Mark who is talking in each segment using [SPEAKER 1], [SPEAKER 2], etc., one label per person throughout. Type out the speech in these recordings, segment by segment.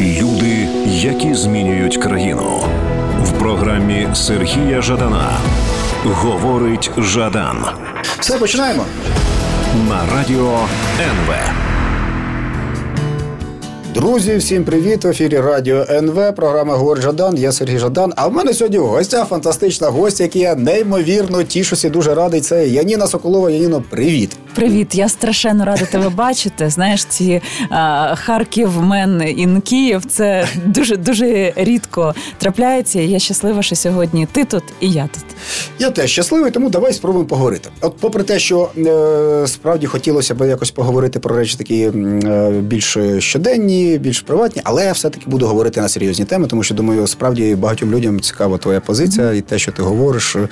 [SPEAKER 1] Люди, які змінюють країну в програмі Сергія Жадана. Говорить Жадан
[SPEAKER 2] Все, починаємо.
[SPEAKER 1] на радіо НВ.
[SPEAKER 2] Друзі, всім привіт! В ефірі Радіо НВ, програма Говорить Жадан. Я Сергій Жадан. А в мене сьогодні в гостях фантастична гостя, який я неймовірно тішуся, дуже радий. Це Яніна Соколова. Яніно, привіт.
[SPEAKER 3] Привіт, я страшенно рада тебе бачити. Знаєш, ці а, Харків, Мен ін Київ. Це дуже дуже рідко трапляється. і Я щаслива, що сьогодні ти тут і я тут.
[SPEAKER 2] Я теж щасливий, тому давай спробуємо поговорити. От, попри те, що е, справді хотілося б якось поговорити про речі такі е, більш щоденні, більш приватні, але я все-таки буду говорити на серйозні теми, тому що думаю, справді багатьом людям цікава твоя позиція і те, що ти говориш. Е,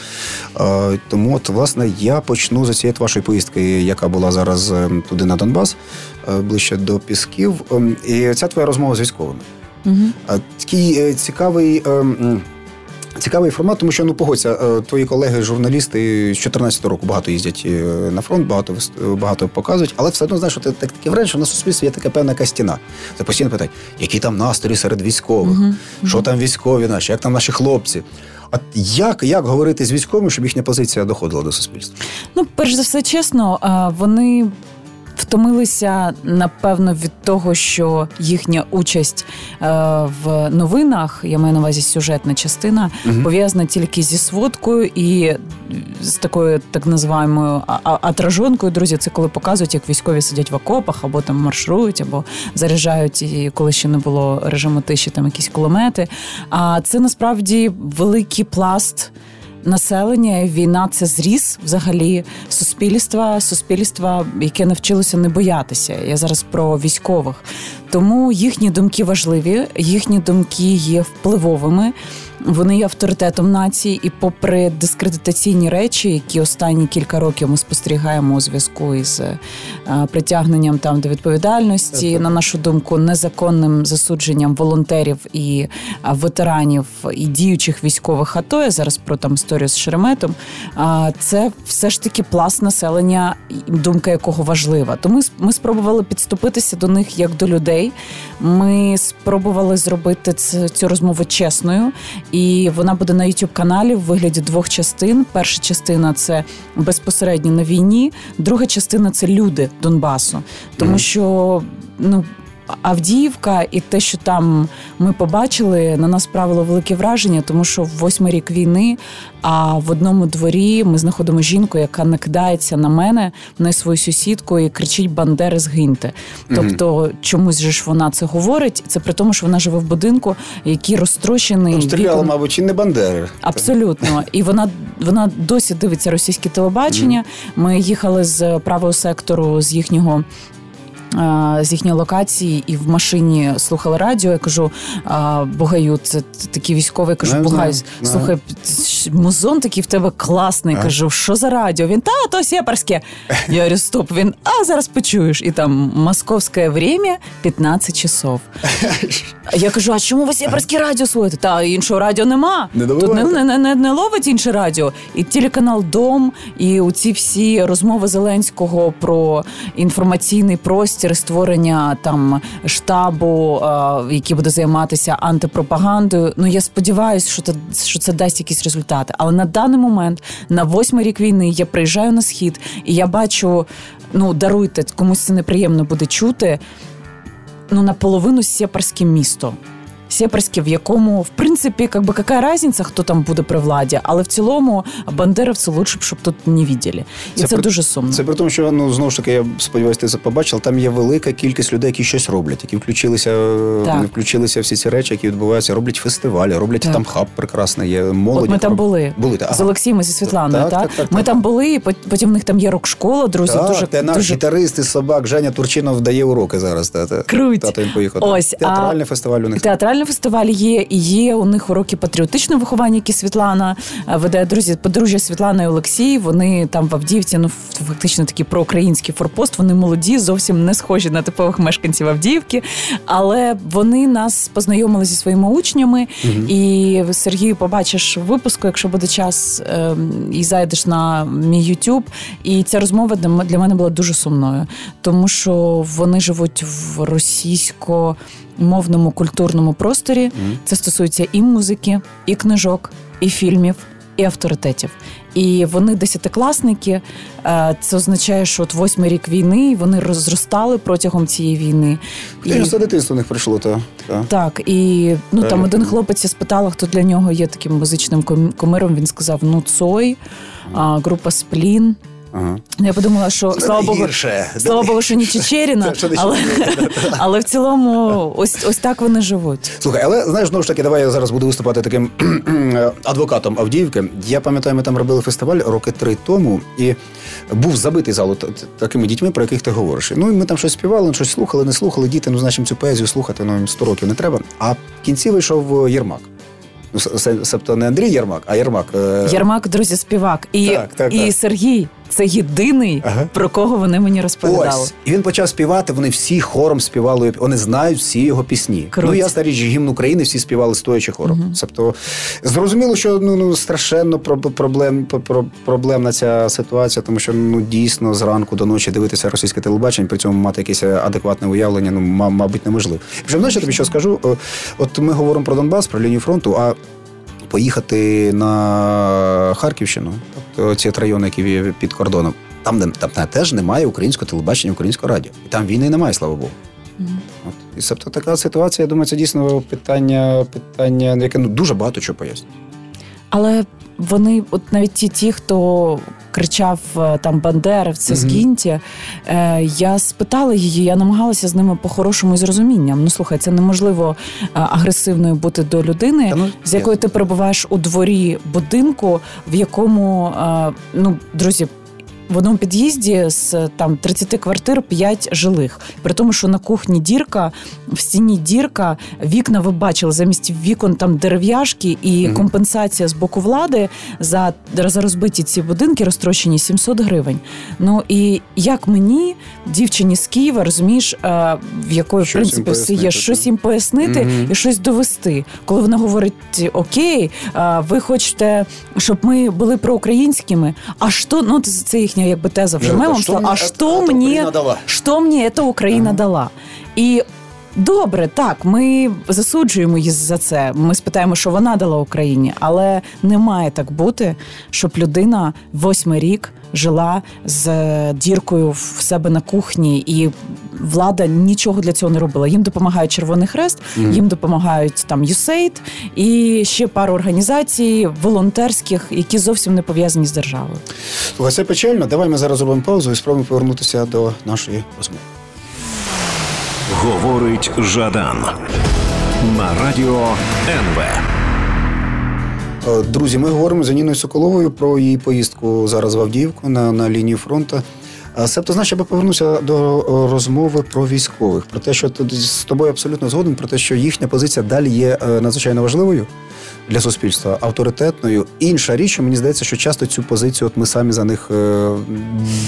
[SPEAKER 2] тому, от, власне, я почну з цієї вашої поїздки, яка була зараз е, туди на Донбас, е, ближче до Пісків. Ем, І ця твоя розмова з військовими.
[SPEAKER 3] Угу.
[SPEAKER 2] Такий е, цікавий. е, Цікавий формат, тому що ну погодься, твої колеги, журналісти з 2014 року багато їздять на фронт, багато багато показують, але все одно знаєш, що ти так таке враження, що на суспільстві є така певна якась стіна. Це постійно питають, які там настрої серед військових, що там військові наші, як там наші хлопці. А як, як говорити з військовими, щоб їхня позиція доходила до суспільства?
[SPEAKER 3] Ну, перш за все, чесно, вони. Втомилися напевно від того, що їхня участь е, в новинах, я маю на увазі сюжетна частина,
[SPEAKER 2] Мгм.
[SPEAKER 3] пов'язана тільки зі сводкою і з такою так називаємою атражонкою. Друзі, це коли показують, як військові сидять в окопах, або там маршрують, або заряджають, і коли ще не було режиму тиші, там якісь кулемети. А це насправді великий пласт. Населення, війна це зріс взагалі суспільства, суспільства, яке навчилося не боятися. Я зараз про військових. Тому їхні думки важливі, їхні думки є впливовими. Вони є авторитетом нації, і попри дискредитаційні речі, які останні кілька років ми спостерігаємо у зв'язку із е, притягненням там до відповідальності,
[SPEAKER 2] Так.
[SPEAKER 3] на нашу думку, незаконним засудженням волонтерів і ветеранів і діючих військових АТО, я зараз про там історію з Шереметом. Це все ж таки пласт населення, думка якого важлива. Тому ми спробували підступитися до них як до людей. Ми спробували зробити цю розмову чесною, і вона буде на youtube каналі в вигляді двох частин. Перша частина це безпосередньо на війні, друга частина це люди Донбасу, тому що ну. Авдіївка і те, що там ми побачили, на нас справило велике враження, тому що в восьмий рік війни, а в одному дворі ми знаходимо жінку, яка накидається на мене, на свою сусідку і кричить Бандери, згиньте. Тобто, чомусь же ж вона це говорить. Це при тому, що вона живе в будинку, який розтрощений
[SPEAKER 2] Там стріляли,
[SPEAKER 3] вікон-
[SPEAKER 2] мабуть, чи не Бандери.
[SPEAKER 3] Абсолютно, і вона вона досі дивиться російське телебачення. Ми їхали з правого сектору з їхнього. А, З їхньої локації і в машині слухали радіо. Я кажу: а, Бугаю, це такий військовий. Я кажу, Бугай,
[SPEAKER 2] знаю,
[SPEAKER 3] слухай, музон такий в тебе класний.
[SPEAKER 2] А.
[SPEAKER 3] Кажу, що за радіо? Він та то сєпарське. Я говорю, стоп. Він а зараз почуєш. І там московське время 15 часов. Я кажу: а чому ви сєпарське радіо слухаєте? Та іншого радіо нема.
[SPEAKER 2] Не
[SPEAKER 3] Тут не, не, не, не ловить інше радіо. І телеканал Дом, і у ці всі розмови Зеленського про інформаційний простір, створення там штабу, а, який буде займатися антипропагандою. Ну я сподіваюся, що це, що це дасть якісь результати. Але на даний момент, на восьмий рік війни, я приїжджаю на схід і я бачу. Ну, даруйте, комусь це неприємно буде чути. Ну, наполовину сєпарське місто. Сєпарське, в якому, в принципі, как бы, какая різниця, хто там буде при владі, але в цілому бандеровці лучше б, щоб тут не виділи. І
[SPEAKER 2] Це
[SPEAKER 3] це,
[SPEAKER 2] при-
[SPEAKER 3] дуже сумно.
[SPEAKER 2] Це при тому, що ну знову ж таки, я сподіваюся, ти це побачив. Там є велика кількість людей, які щось роблять, які включилися,
[SPEAKER 3] Так.
[SPEAKER 2] вони включилися всі ці речі, які відбуваються, роблять фестивалі, роблять
[SPEAKER 3] Так.
[SPEAKER 2] там хаб прекрасний, є молодь.
[SPEAKER 3] От ми там були.
[SPEAKER 2] Були та,
[SPEAKER 3] З Олексієм і зі Світланою,
[SPEAKER 2] Так,
[SPEAKER 3] так?
[SPEAKER 2] так, так,
[SPEAKER 3] Ми
[SPEAKER 2] так.
[SPEAKER 3] там були, і потім в них там є рок-школа, друзі.
[SPEAKER 2] Так,
[SPEAKER 3] дуже,
[SPEAKER 2] де наш
[SPEAKER 3] дуже
[SPEAKER 2] гітарист із собак Женя Турчинов дає уроки зараз. Та, та.
[SPEAKER 3] Круть.
[SPEAKER 2] Тато їм поїхав.
[SPEAKER 3] Ось, а-
[SPEAKER 2] Театральний фестиваль у них.
[SPEAKER 3] Театральний фестиваль є, і є у них уроки патріотичного виховання, які Світлана е, веде. Друзі, подружжя Світлана і Олексій. Вони там в Авдіївці, ну фактично такий проукраїнський форпост. Вони молоді, зовсім не схожі на типових мешканців Авдіївки. Але вони нас познайомили зі своїми учнями. Угу. І Сергію побачиш випуску, якщо буде час, ем, і зайдеш на мій YouTube. І ця розмова для мене була дуже сумною, тому що вони живуть в російсько-мовному культурному просторі. Mm. Це стосується і музики, і книжок, і фільмів, і авторитетів. І вони десятикласники. Е, це означає, що от восьмий рік війни вони розростали протягом цієї війни.
[SPEAKER 2] І все дитинство у них прийшло, то
[SPEAKER 3] так. Так, і ну там один хлопець спитала, хто для нього є таким музичним комиром. Він сказав: ну Цой, група Сплін. Ага. Я подумала, що слава Богу, слава Богу, що не Чечеріна, але але в цілому ось ось так вони живуть.
[SPEAKER 2] Слухай, але знаєш, знову ж таки, давай я зараз буду виступати таким адвокатом Авдіївки. Я пам'ятаю, ми там робили фестиваль роки три тому, і був забитий зал такими дітьми, про яких ти говориш. Ну і ми там щось співали, щось слухали, не слухали. Діти, ну значить, цю поезію слухати, ну 100 років не треба. А в кінці вийшов Єрмак. Себто не Андрій Єрмак, а Єрмак.
[SPEAKER 3] Е, Єрмак, друзі, співак. І так, так, і так. Сергій це єдиний, ага. про кого вони мені розповідали.
[SPEAKER 2] Ось. І він почав співати. Вони всі хором співали. Вони знають всі його пісні. Круть. Ну я старі гімн України, всі співали стоячи хором. Угу. Тобто зрозуміло, що ну ну страшенно проблем проблемна ця ситуація, тому що ну дійсно зранку до ночі дивитися російське телебачення, при цьому мати якесь адекватне уявлення. Ну мабуть, неможливо. Вже вночі тобі що скажу. От ми говоримо про Донбас, про лінію фронту. а поїхати на Харківщину, тобто ці райони, які під кордоном. Там там, там теж немає українського телебачення, українського радіо. І там війни немає, слава Богу. Mm-hmm. От. І тобто така ситуація, я думаю, це дійсно питання, питання, яке ну, дуже багато чого пояснює.
[SPEAKER 3] Але вони, от навіть ті, ті, хто кричав е, там Бандерівці, згіньте, е, я спитала її, я намагалася з ними по-хорошому і з розумінням. Ну слухай, це неможливо е, агресивною бути до людини, ну, з якою ти перебуваєш у дворі будинку, в якому е, ну друзі в одному під'їзді з там 30 квартир 5 жилих. При тому, що на кухні дірка, в стіні дірка, вікна ви бачили замість вікон там дерев'яшки і угу. компенсація з боку влади за за розбиті ці будинки розтрощені 700 гривень. Ну і як мені, дівчині з Києва, розумієш, е, в якої в принципі все є щось їм пояснити угу. і щось довести, коли вона говорить: Окей, ви хочете, щоб ми були проукраїнськими, а що ну це їхня якби теза вже мемом стала. А що мені що мені це Україна дала? І Добре, так, ми засуджуємо її за це. Ми спитаємо, що вона дала Україні, але не має так бути, щоб людина восьмий рік жила з діркою в себе на кухні, і влада нічого для цього не робила. Їм допомагає Червоний Хрест, mm. їм допомагають там USAID і ще пару організацій волонтерських, які зовсім не пов'язані з державою.
[SPEAKER 2] Це печально. Давай ми зараз зробимо паузу і спробуємо повернутися до нашої розмови.
[SPEAKER 1] Говорить Жадан на радіо НВ.
[SPEAKER 2] Е, друзі, ми говоримо з Аніною Соколовою про її поїздку зараз в Авдіївку на на лінію фронту. Е, себто, знаєш, я би повернувся до розмови про військових, про те, що тут з тобою абсолютно згоден, про те, що їхня позиція далі є е, надзвичайно важливою для суспільства, авторитетною. Інша річ, що мені здається, що часто цю позицію от ми самі за них е,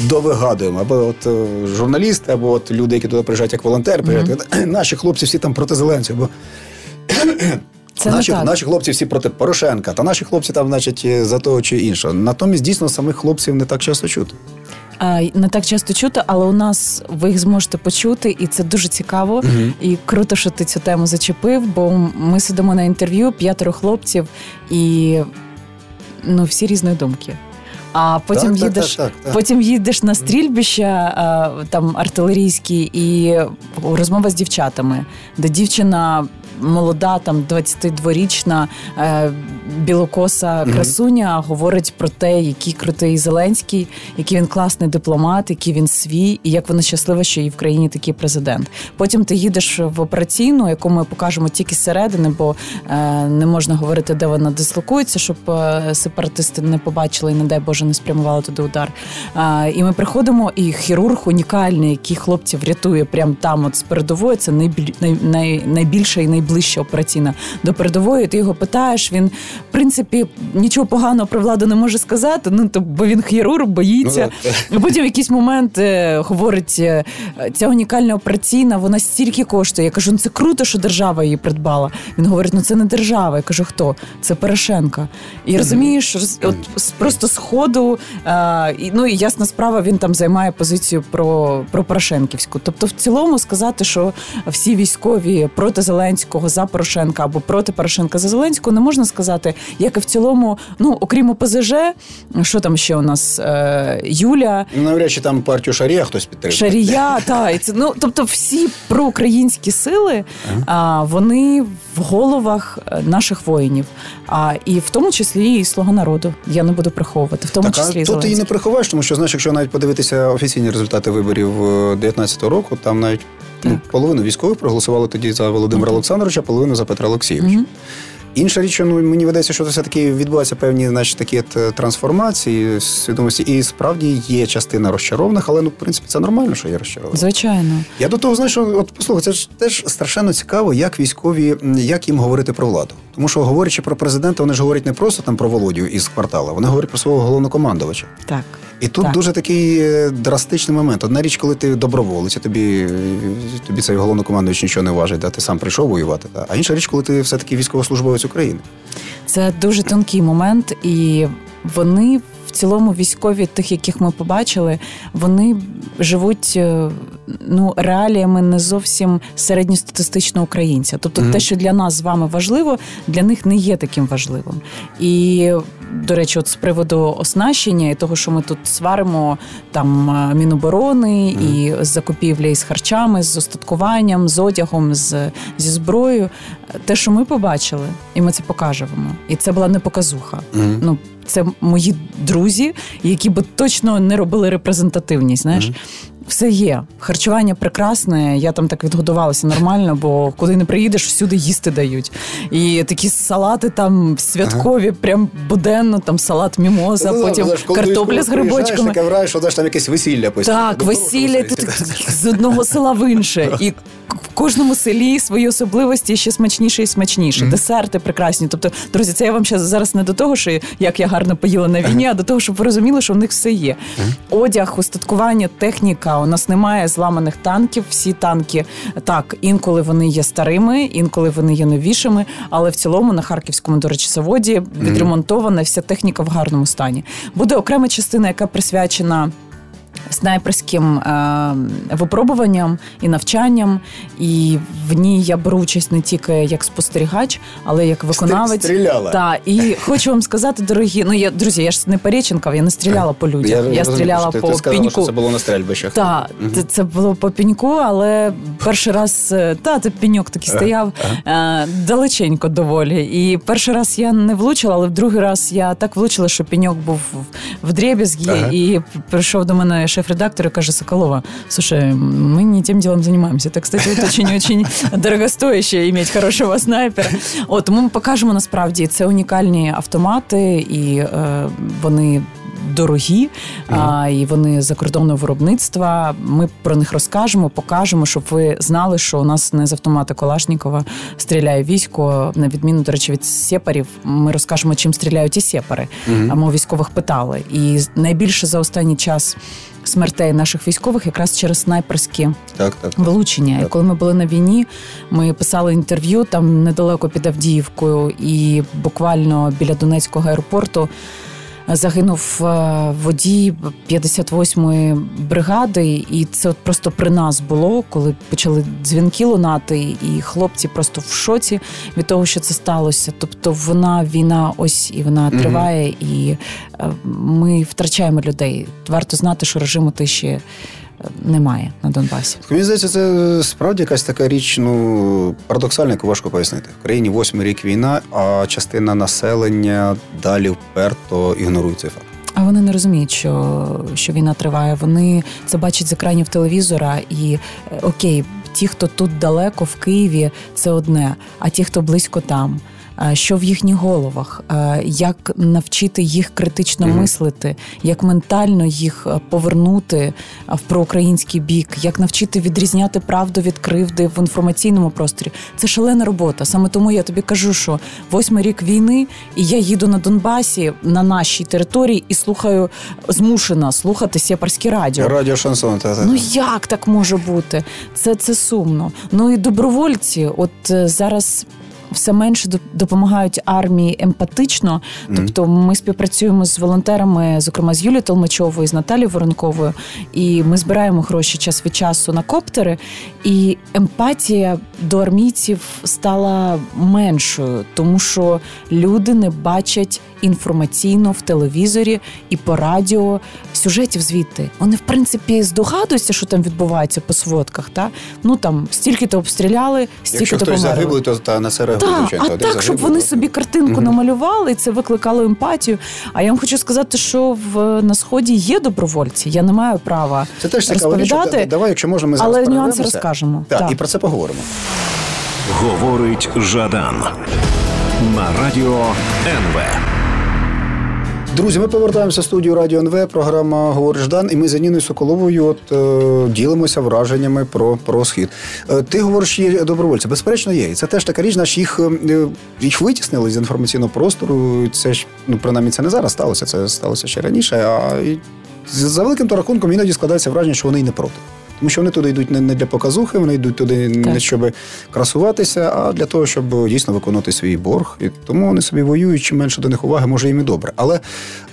[SPEAKER 2] довигадуємо. Або от е, журналісти, або от люди, які туди приїжджають як волонтери, приїжджають, mm-hmm. наші хлопці всі там проти зеленців. Або... Це наші наші хлопці всі проти Порошенка, та наші хлопці там, значить, за того чи іншого. Натомість дійсно самих хлопців не так часто чути
[SPEAKER 3] не так часто чути, але у нас ви їх зможете почути, і це дуже цікаво. uh І круто, що ти цю тему зачепив, бо ми сидимо на інтерв'ю п'ятеро хлопців, і ну всі різної думки. А потім так, їдеш, так, так, потім їдеш на стрільбища там артилерійські, і розмова з дівчатами, де дівчина молода, там 22-річна е, білокоса красуня mm-hmm. говорить про те, який крутий Зеленський, який він класний дипломат, який він свій, і як вона щаслива, що її в країні такий президент. Потім ти їдеш в операційну, яку ми покажемо тільки зсередини, бо е, не можна говорити, де вона дислокується, щоб е, сепаратисти не побачили і, не дай Боже, не спрямували туди удар. Е, і ми приходимо, і хірург унікальний, який хлопців рятує прямо там, от з передової, це найбіль, най, най, найбільша і найближча операційна до передової. Ти його питаєш. Він в принципі нічого поганого про владу не може сказати. Ну то бо він хірург, боїться. Ну, Потім в якийсь момент е, говорить е, ця унікальна операційна, вона стільки коштує. Я кажу, ну це круто, що держава її придбала. Він говорить, ну це не держава. Я кажу, хто? Це Порошенка. І розумієш, от просто з ходу, е, і, ну і ясна справа, він там займає позицію про, про Порошенківську. Тобто, в цілому сказати, що всі військові проти Зеленського за Порошенка або проти Порошенка за Зеленського, не можна сказати, як і в цілому, ну окрім ОПЗЖ, що там ще у нас е, Юля.
[SPEAKER 2] Ну, навряд чи там партію Шарія хтось підтримує.
[SPEAKER 3] Шарія, та і це ну тобто всі проукраїнські сили, а, вони в головах е, наших воїнів, а і в тому числі і слуга народу. Я не буду приховувати, в тому
[SPEAKER 2] так,
[SPEAKER 3] числі
[SPEAKER 2] а
[SPEAKER 3] і
[SPEAKER 2] тут її не приховаєш, тому що знаєш, якщо навіть подивитися офіційні результати виборів 2019 року, там навіть ну, половину військових проголосували тоді за Володимира Олександровича, половину за Петра Олексійовича.
[SPEAKER 3] Мгм.
[SPEAKER 2] Інша річ, ну мені видається, що це все-таки відбуваються певні значить, такі е, трансформації свідомості, і справді є частина розчарованих, але ну, в принципі, це нормально, що є розчаровані.
[SPEAKER 3] Звичайно.
[SPEAKER 2] Я до того знаю, що от послухай, це ж теж страшенно цікаво, як військові, як їм говорити про владу. Тому що говорячи про президента, вони ж говорять не просто там про Володю із квартала, вони говорять про свого головнокомандувача.
[SPEAKER 3] Так.
[SPEAKER 2] І тут
[SPEAKER 3] Так.
[SPEAKER 2] дуже такий е, драстичний момент. Одна річ, коли ти доброволець, тобі, тобі цей головнокомандуючий нічого не важить, да, ти сам прийшов воювати. Да. А інша річ, коли ти все-таки військовослужбовець України.
[SPEAKER 3] Це дуже тонкий момент, і вони в цілому військові, тих, яких ми побачили, вони живуть е, ну реаліями не зовсім середньостатистичного українця. Тобто,
[SPEAKER 2] Мгм.
[SPEAKER 3] те, що для нас з вами важливо, для них не є таким важливим. І до речі, от з приводу оснащення і того, що ми тут сваримо там е, міноборони і з закупівля із харчами, з остаткуванням, з одягом, з, зі зброєю. Те, що ми побачили, і ми це покажемо. І це була не показуха.
[SPEAKER 2] Мгм.
[SPEAKER 3] Ну, це мої друзі, які би точно не робили репрезентативність. Знаєш, все є. Харчування прекрасне. Я там так відгодувалася нормально, бо куди не приїдеш, всюди їсти дають. І такі салати там святкові, прям буденно, там салат мімоза,
[SPEAKER 2] Ну,
[SPEAKER 3] потім
[SPEAKER 2] знаєш,
[SPEAKER 3] картопля з грибочками.
[SPEAKER 2] Таке враження, що знаєш, там якесь весілля постійно.
[SPEAKER 3] Так, весілля ти з одного села в інше. І в кожному селі свої особливості ще смачніше і смачніше. Десерти прекрасні. Тобто, друзі, це я вам зараз не до того, що як я гарно поїла на війні, а до того, щоб ви розуміли, що в них все є. Одяг, устаткування, техніка. У нас немає зламаних танків. Всі танки так, інколи вони є старими, інколи вони є новішими. Але в цілому на харківському, до речі, заводі відремонтована вся техніка в гарному стані. Буде окрема частина, яка присвячена снайперським е, випробуванням і навчанням, і в ній я беру участь не тільки як спостерігач, але як виконавець.
[SPEAKER 2] Стріляла.
[SPEAKER 3] Та і хочу вам сказати, дорогі, ну я друзі, я ж не Переченков, я не стріляла по людях. Я,
[SPEAKER 2] розумію,
[SPEAKER 3] стріляла
[SPEAKER 2] що ти,
[SPEAKER 3] по
[SPEAKER 2] ти сказала,
[SPEAKER 3] піньку.
[SPEAKER 2] що це було на стрельбищах.
[SPEAKER 3] Так, це, це було по піньку, але перший раз е, та це піньок такий стояв е, далеченько доволі. І перший раз я не влучила, але в другий раз я так влучила, що піньок був в- дребезгі,
[SPEAKER 2] Ага.
[SPEAKER 3] і прийшов до мене шеф-редактор і каже: Соколова, слушай, мы не тем делом занимаемся. Это, кстати, очень-очень дорогостояще иметь хорошого снайпера. От тому ми покажемо насправді це унікальні автомати, і е, вони. Дорогі, а, і вони закордонного виробництва. Ми про них розкажемо, покажемо, щоб ви знали, що у нас не з автомата Калашнікова стріляє військо. На відміну, до речі, від сепарів. Ми розкажемо, чим стріляють і сепари. А ми у військових питали. І найбільше за останній час смертей наших військових якраз через снайперські
[SPEAKER 2] Так, так.
[SPEAKER 3] влучення. І коли ми були на війні, ми писали інтерв'ю там недалеко під Авдіївкою, і буквально біля Донецького аеропорту. Загинув е, водій 58-ї бригади, і це от просто при нас було, коли почали дзвінки лунати, і хлопці просто в шоці від того, що це сталося. Тобто, вона війна, ось і вона триває, і е, ми втрачаємо людей. Варто знати, що режиму тиші е, немає на Донбасі.
[SPEAKER 2] Мені здається, це справді якась така річ, ну парадоксальна, яку важко пояснити. В країні восьмий рік війна, а частина населення далі вперто ігнорує цей факт.
[SPEAKER 3] А вони не розуміють, що, що війна триває. Вони це бачать з екранів телевізора, і е, окей, ті, хто тут далеко в Києві, це одне, а ті, хто близько там. Що в їхніх головах, як навчити їх критично mm мислити, як ментально їх повернути в проукраїнський бік, як навчити відрізняти правду від кривди в інформаційному просторі. Це шалена робота. Саме тому я тобі кажу, що восьмий рік війни, і я їду на Донбасі на нашій території і слухаю змушена слухати сепарське радіо.
[SPEAKER 2] Радіо шансон. Та, та.
[SPEAKER 3] Ну як так може бути? Це це сумно. Ну і добровольці, от е, зараз все менше допомагають армії емпатично. Тобто, ми співпрацюємо з волонтерами, зокрема з Юлією Толмачовою, з Наталією Воронковою, і ми збираємо гроші час від часу на коптери. І емпатія до армійців стала меншою, тому що люди не бачать інформаційно в телевізорі і по радіо сюжетів звідти. Вони, в принципі, здогадуються, що там відбувається по сводках. Та? Ну там стільки-то обстріляли, стільки-то померли.
[SPEAKER 2] загиблий, то та на це
[SPEAKER 3] Так, А так, щоб вони собі картинку угу. намалювали, і це викликало емпатію. А я вам хочу сказати, що в на сході є добровольці. Я не маю права
[SPEAKER 2] це теж
[SPEAKER 3] цікаво.
[SPEAKER 2] Річ. Давай, якщо можна, ми зараз
[SPEAKER 3] але нюанси розкажемо.
[SPEAKER 2] Так, так, і про це поговоримо.
[SPEAKER 1] Говорить Жадан на радіо НВ.
[SPEAKER 2] Друзі, ми повертаємося в студію Радіо НВ, програма «Говориш Ждан, і ми з Аніною Соколовою от, е, ділимося враженнями про про схід. Е, ти говориш, є добровольці. Безперечно, є. І це теж така річ, наш їх е, їх витіснили з інформаційного простору. Це ж ну принаймні це не зараз сталося, це сталося ще раніше. А і за великим то рахунком іноді складається враження, що вони й не проти. Тому що вони туди йдуть не для показухи, вони йдуть туди не щоб красуватися, а для того, щоб дійсно виконати свій борг. І тому вони собі воюють, чим менше до них уваги, може їм і добре. Але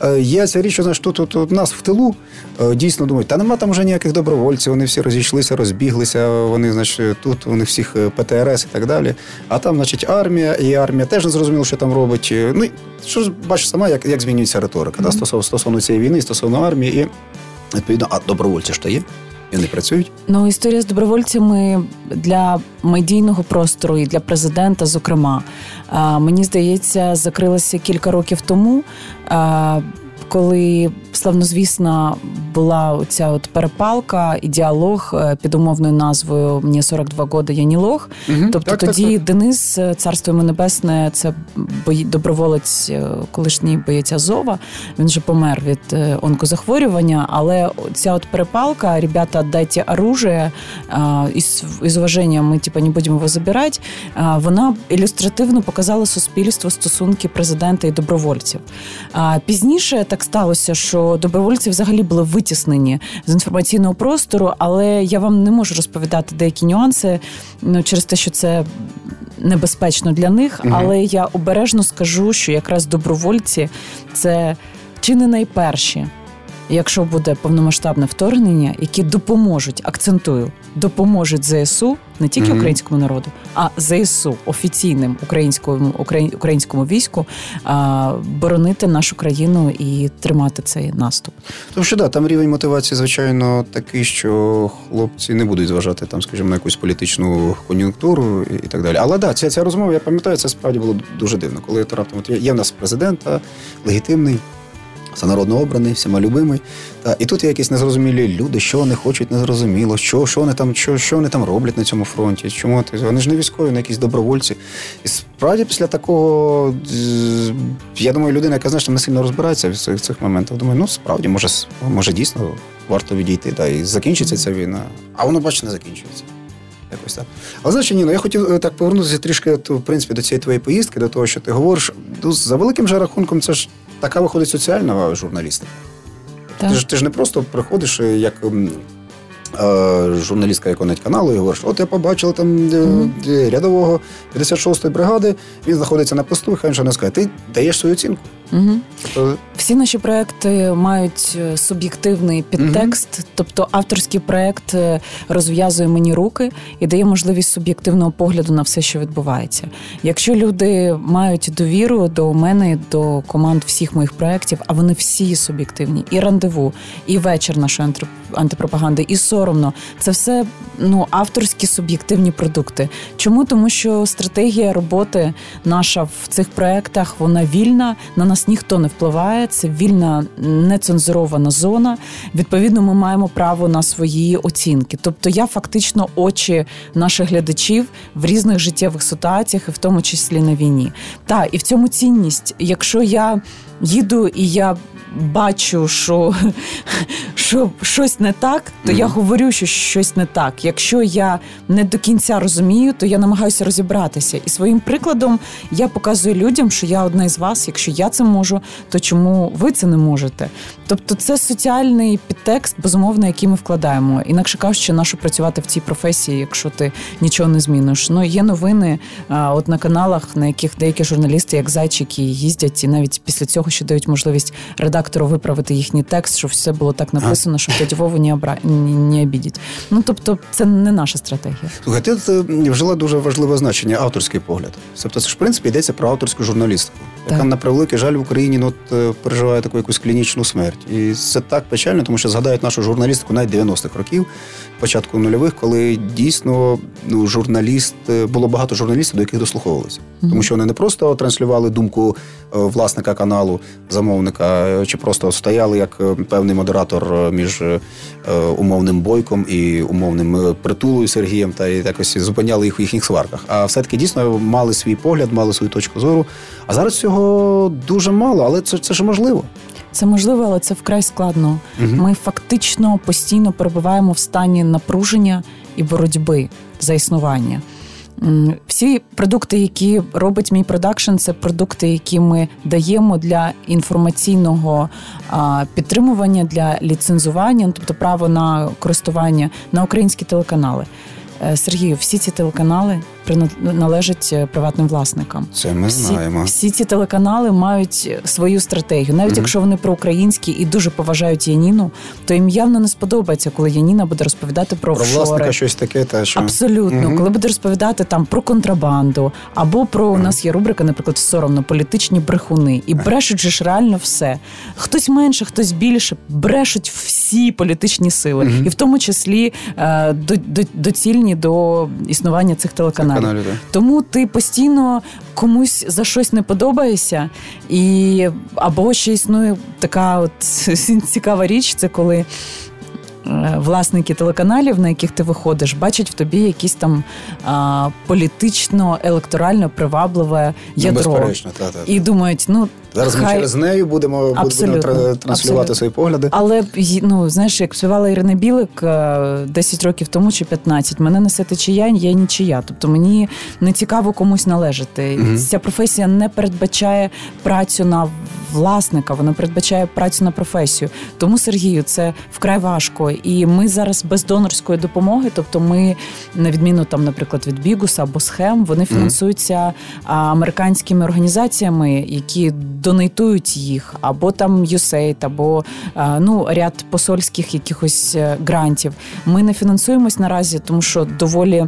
[SPEAKER 2] е, є ця річ, що знаєш, тут, тут, тут нас в тилу е, дійсно думають, та нема там вже ніяких добровольців, вони всі розійшлися, розбіглися, вони, значить, тут у них всіх е, ПТРС і так далі. А там, значить, армія, і армія теж не зрозуміло, що там робить. Ну що ж бачиш сама, як як змінюється риторика mm-hmm. да, стосовно стосовно цієї війни, стосовно армії, і відповідно, а добровольці ж то є. І не працюють?
[SPEAKER 3] Ну історія з добровольцями для медійного простору і для президента, зокрема, мені здається, закрилася кілька років тому коли славнозвісна була ця от перепалка і діалог е, під умовною назвою Мені 42 годи я не лох. Угу, тобто так, тоді так, так. Денис, е, царство йому небесне, це бої, доброволець, е, колишній боєць Азова. Він вже помер від онкозахворювання, але ця от перепалка, ребята, дайте оружие, із, із уваженням ми типа не будемо його забирати. Вона ілюстративно показала суспільству стосунки президента і добровольців. Пізніше так сталося, що добровольці взагалі були витіснені з інформаційного простору, але я вам не можу розповідати деякі нюанси ну, через те, що це небезпечно для них. Угу. Але я обережно скажу, що якраз добровольці це чи не найперші якщо буде повномасштабне вторгнення, які допоможуть, акцентую, допоможуть ЗСУ не тільки mm-hmm. українському народу, а ЗСУ офіційним українському українському війську а, боронити нашу країну і тримати цей наступ.
[SPEAKER 2] Тому що да, там рівень мотивації, звичайно, такий, що хлопці не будуть зважати там, скажімо, на якусь політичну кон'юнктуру і так далі. Але да, ця ця розмова, я пам'ятаю, це справді було дуже дивно, коли раптом є в нас президент легітимний за народно обраний, всіма любимий. Та, І тут є якісь незрозумілі люди, що вони хочуть, незрозуміло, що що вони там що, що вони там роблять на цьому фронті. Чому Вони ж не військові, вони якісь добровольці. І справді після такого, я думаю, людина, яка знаєш, не сильно розбирається в цих цих моментах, думаю, ну справді, може, може дійсно варто відійти. Та, І закінчиться ця війна. А воно, бачите, не закінчується. Якось так. Але знаєш, Ніно, я хотів е, так повернутися трішки в принципі, до цієї твоєї поїздки, до того, що ти говориш. Ну, за великим же рахунком, це ж така виходить соціальна журналістика. Ти ж ти ж не просто приходиш е, як е, журналістка якогось каналу і говориш, от я побачила там mm-hmm. рядового 56-ї бригади, він знаходиться на посту, хай вже не скаже. Ти даєш свою оцінку.
[SPEAKER 3] Угу. Всі наші проекти мають е, суб'єктивний підтекст, угу. тобто авторський проект е, розв'язує мені руки і дає можливість суб'єктивного погляду на все, що відбувається. Якщо люди мають довіру до мене, до команд всіх моїх проєктів, а вони всі суб'єктивні, і рандеву, і вечір нашої антипропаганди, і соромно, це все ну авторські суб'єктивні продукти. Чому тому, що стратегія роботи наша в цих проектах вона вільна на нас ніхто не впливає. Це вільна нецензурована зона. Відповідно, ми маємо право на свої оцінки. Тобто, я фактично очі наших глядачів в різних життєвих ситуаціях, і в тому числі на війні. Та і в цьому цінність, якщо я їду і я бачу, що що щось не так, то mm-hmm. я говорю, що щось не так. Якщо я не до кінця розумію, то я намагаюся розібратися. І своїм прикладом я показую людям, що я одна із вас. Якщо я це можу, то чому ви це не можете? Тобто, це соціальний підтекст, безумовно, який ми вкладаємо. Інакше кажучи, нащо працювати в цій професії, якщо ти нічого не зміниш. Ну є новини от на каналах, на яких деякі журналісти, як зайчики, їздять, і навіть після цього ще дають можливість редактору виправити їхній текст, щоб все було так написано, щоб дядь Вову не, обра... не обідіть. Ну тобто, це не наша стратегія.
[SPEAKER 2] Слухай, ти е, вжила дуже важливе значення авторський погляд. Тобто, це ж в принципі йдеться про авторську журналістику, яка на превеликий жаль в Україні ну, от, е, переживає таку якусь клінічну смерть. І це так печально, тому що згадають нашу журналістику навіть 90-х років, початку нульових, коли дійсно ну, журналіст е, було багато журналістів, до яких дослуховувалися, mm-hmm. тому що вони не просто транслювали думку власника каналу, замовника, чи просто стояли як певний модератор між умовним бойком і умовним притулою Сергієм, та якось зупиняли їх в їхніх сварках. А все таки дійсно мали свій погляд, мали свою точку зору. А зараз цього дуже мало, але це це ж можливо.
[SPEAKER 3] Це можливо, але це вкрай складно. Угу. Ми фактично постійно перебуваємо в стані напруження і боротьби за існування. Всі продукти, які робить мій продакшн, це продукти, які ми даємо для інформаційного підтримування, для ліцензування, тобто право на користування на українські телеканали. Е, Сергію, всі ці телеканали належать е, приватним власникам.
[SPEAKER 2] Це ми
[SPEAKER 3] всі,
[SPEAKER 2] знаємо.
[SPEAKER 3] Всі ці телеканали мають свою стратегію. Навіть mm якщо вони проукраїнські і дуже поважають Яніну, то їм явно не сподобається, коли Яніна буде розповідати про
[SPEAKER 2] Про власника щось таке, та що
[SPEAKER 3] абсолютно, mm коли буде розповідати там про контрабанду, або про у нас є рубрика, наприклад, соромно політичні брехуни, і брешуть же ж реально все. Хтось менше, хтось більше брешуть всі політичні сили, і в тому числі е, до, до, доцільні до існування цих телеканалів каналі. Да. Тому ти постійно комусь за щось не подобаєшся, і або ще існує така от цікава річ, це коли. Е, власники телеканалів, на яких ти виходиш, бачать в тобі якісь там а, політично електорально привабливе ну, ядро.
[SPEAKER 2] Ну, та, та.
[SPEAKER 3] і думають, ну
[SPEAKER 2] Зараз Хай... ми через нею будемо будемо транслювати абсолютно. свої погляди.
[SPEAKER 3] Але ну знаєш, як співала Ірина Білик 10 е, років тому чи 15, мене несе течія, я нічия. Тобто мені не цікаво комусь належати. Угу. Ця професія не передбачає працю на власника, вона передбачає працю на професію. Тому Сергію це вкрай важко. І ми зараз без донорської допомоги, тобто ми, на відміну там, наприклад, від Бігуса або схем, вони фінансуються американськими організаціями, які донейтують їх, або там USAID, або ну ряд посольських якихось е, грантів. Ми не фінансуємось наразі, тому що доволі.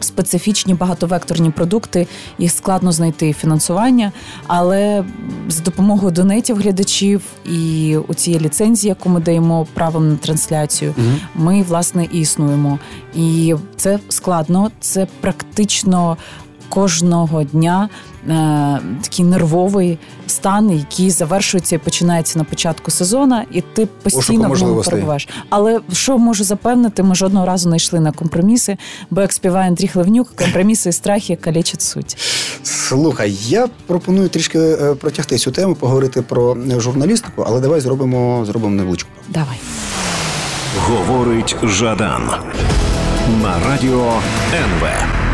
[SPEAKER 3] Специфічні багатовекторні продукти, їх складно знайти фінансування, але з допомогою донетів глядачів і у цієї ліцензії, яку ми даємо правом на трансляцію, угу. ми власне і існуємо. І це складно, це практично кожного дня такий нервовий стан, який завершується і починається на початку сезону, і ти постійно в ньому перебуваєш. Але що можу запевнити, ми жодного разу не йшли на компроміси, бо як співає Андрій Хлевнюк, компроміси і страхи калічать суть.
[SPEAKER 2] Слухай, я пропоную трішки е, протягти цю тему, поговорити про журналістику, але давай зробимо зробимо невеличку.
[SPEAKER 3] Давай.
[SPEAKER 1] Говорить Жадан на радіо НВ.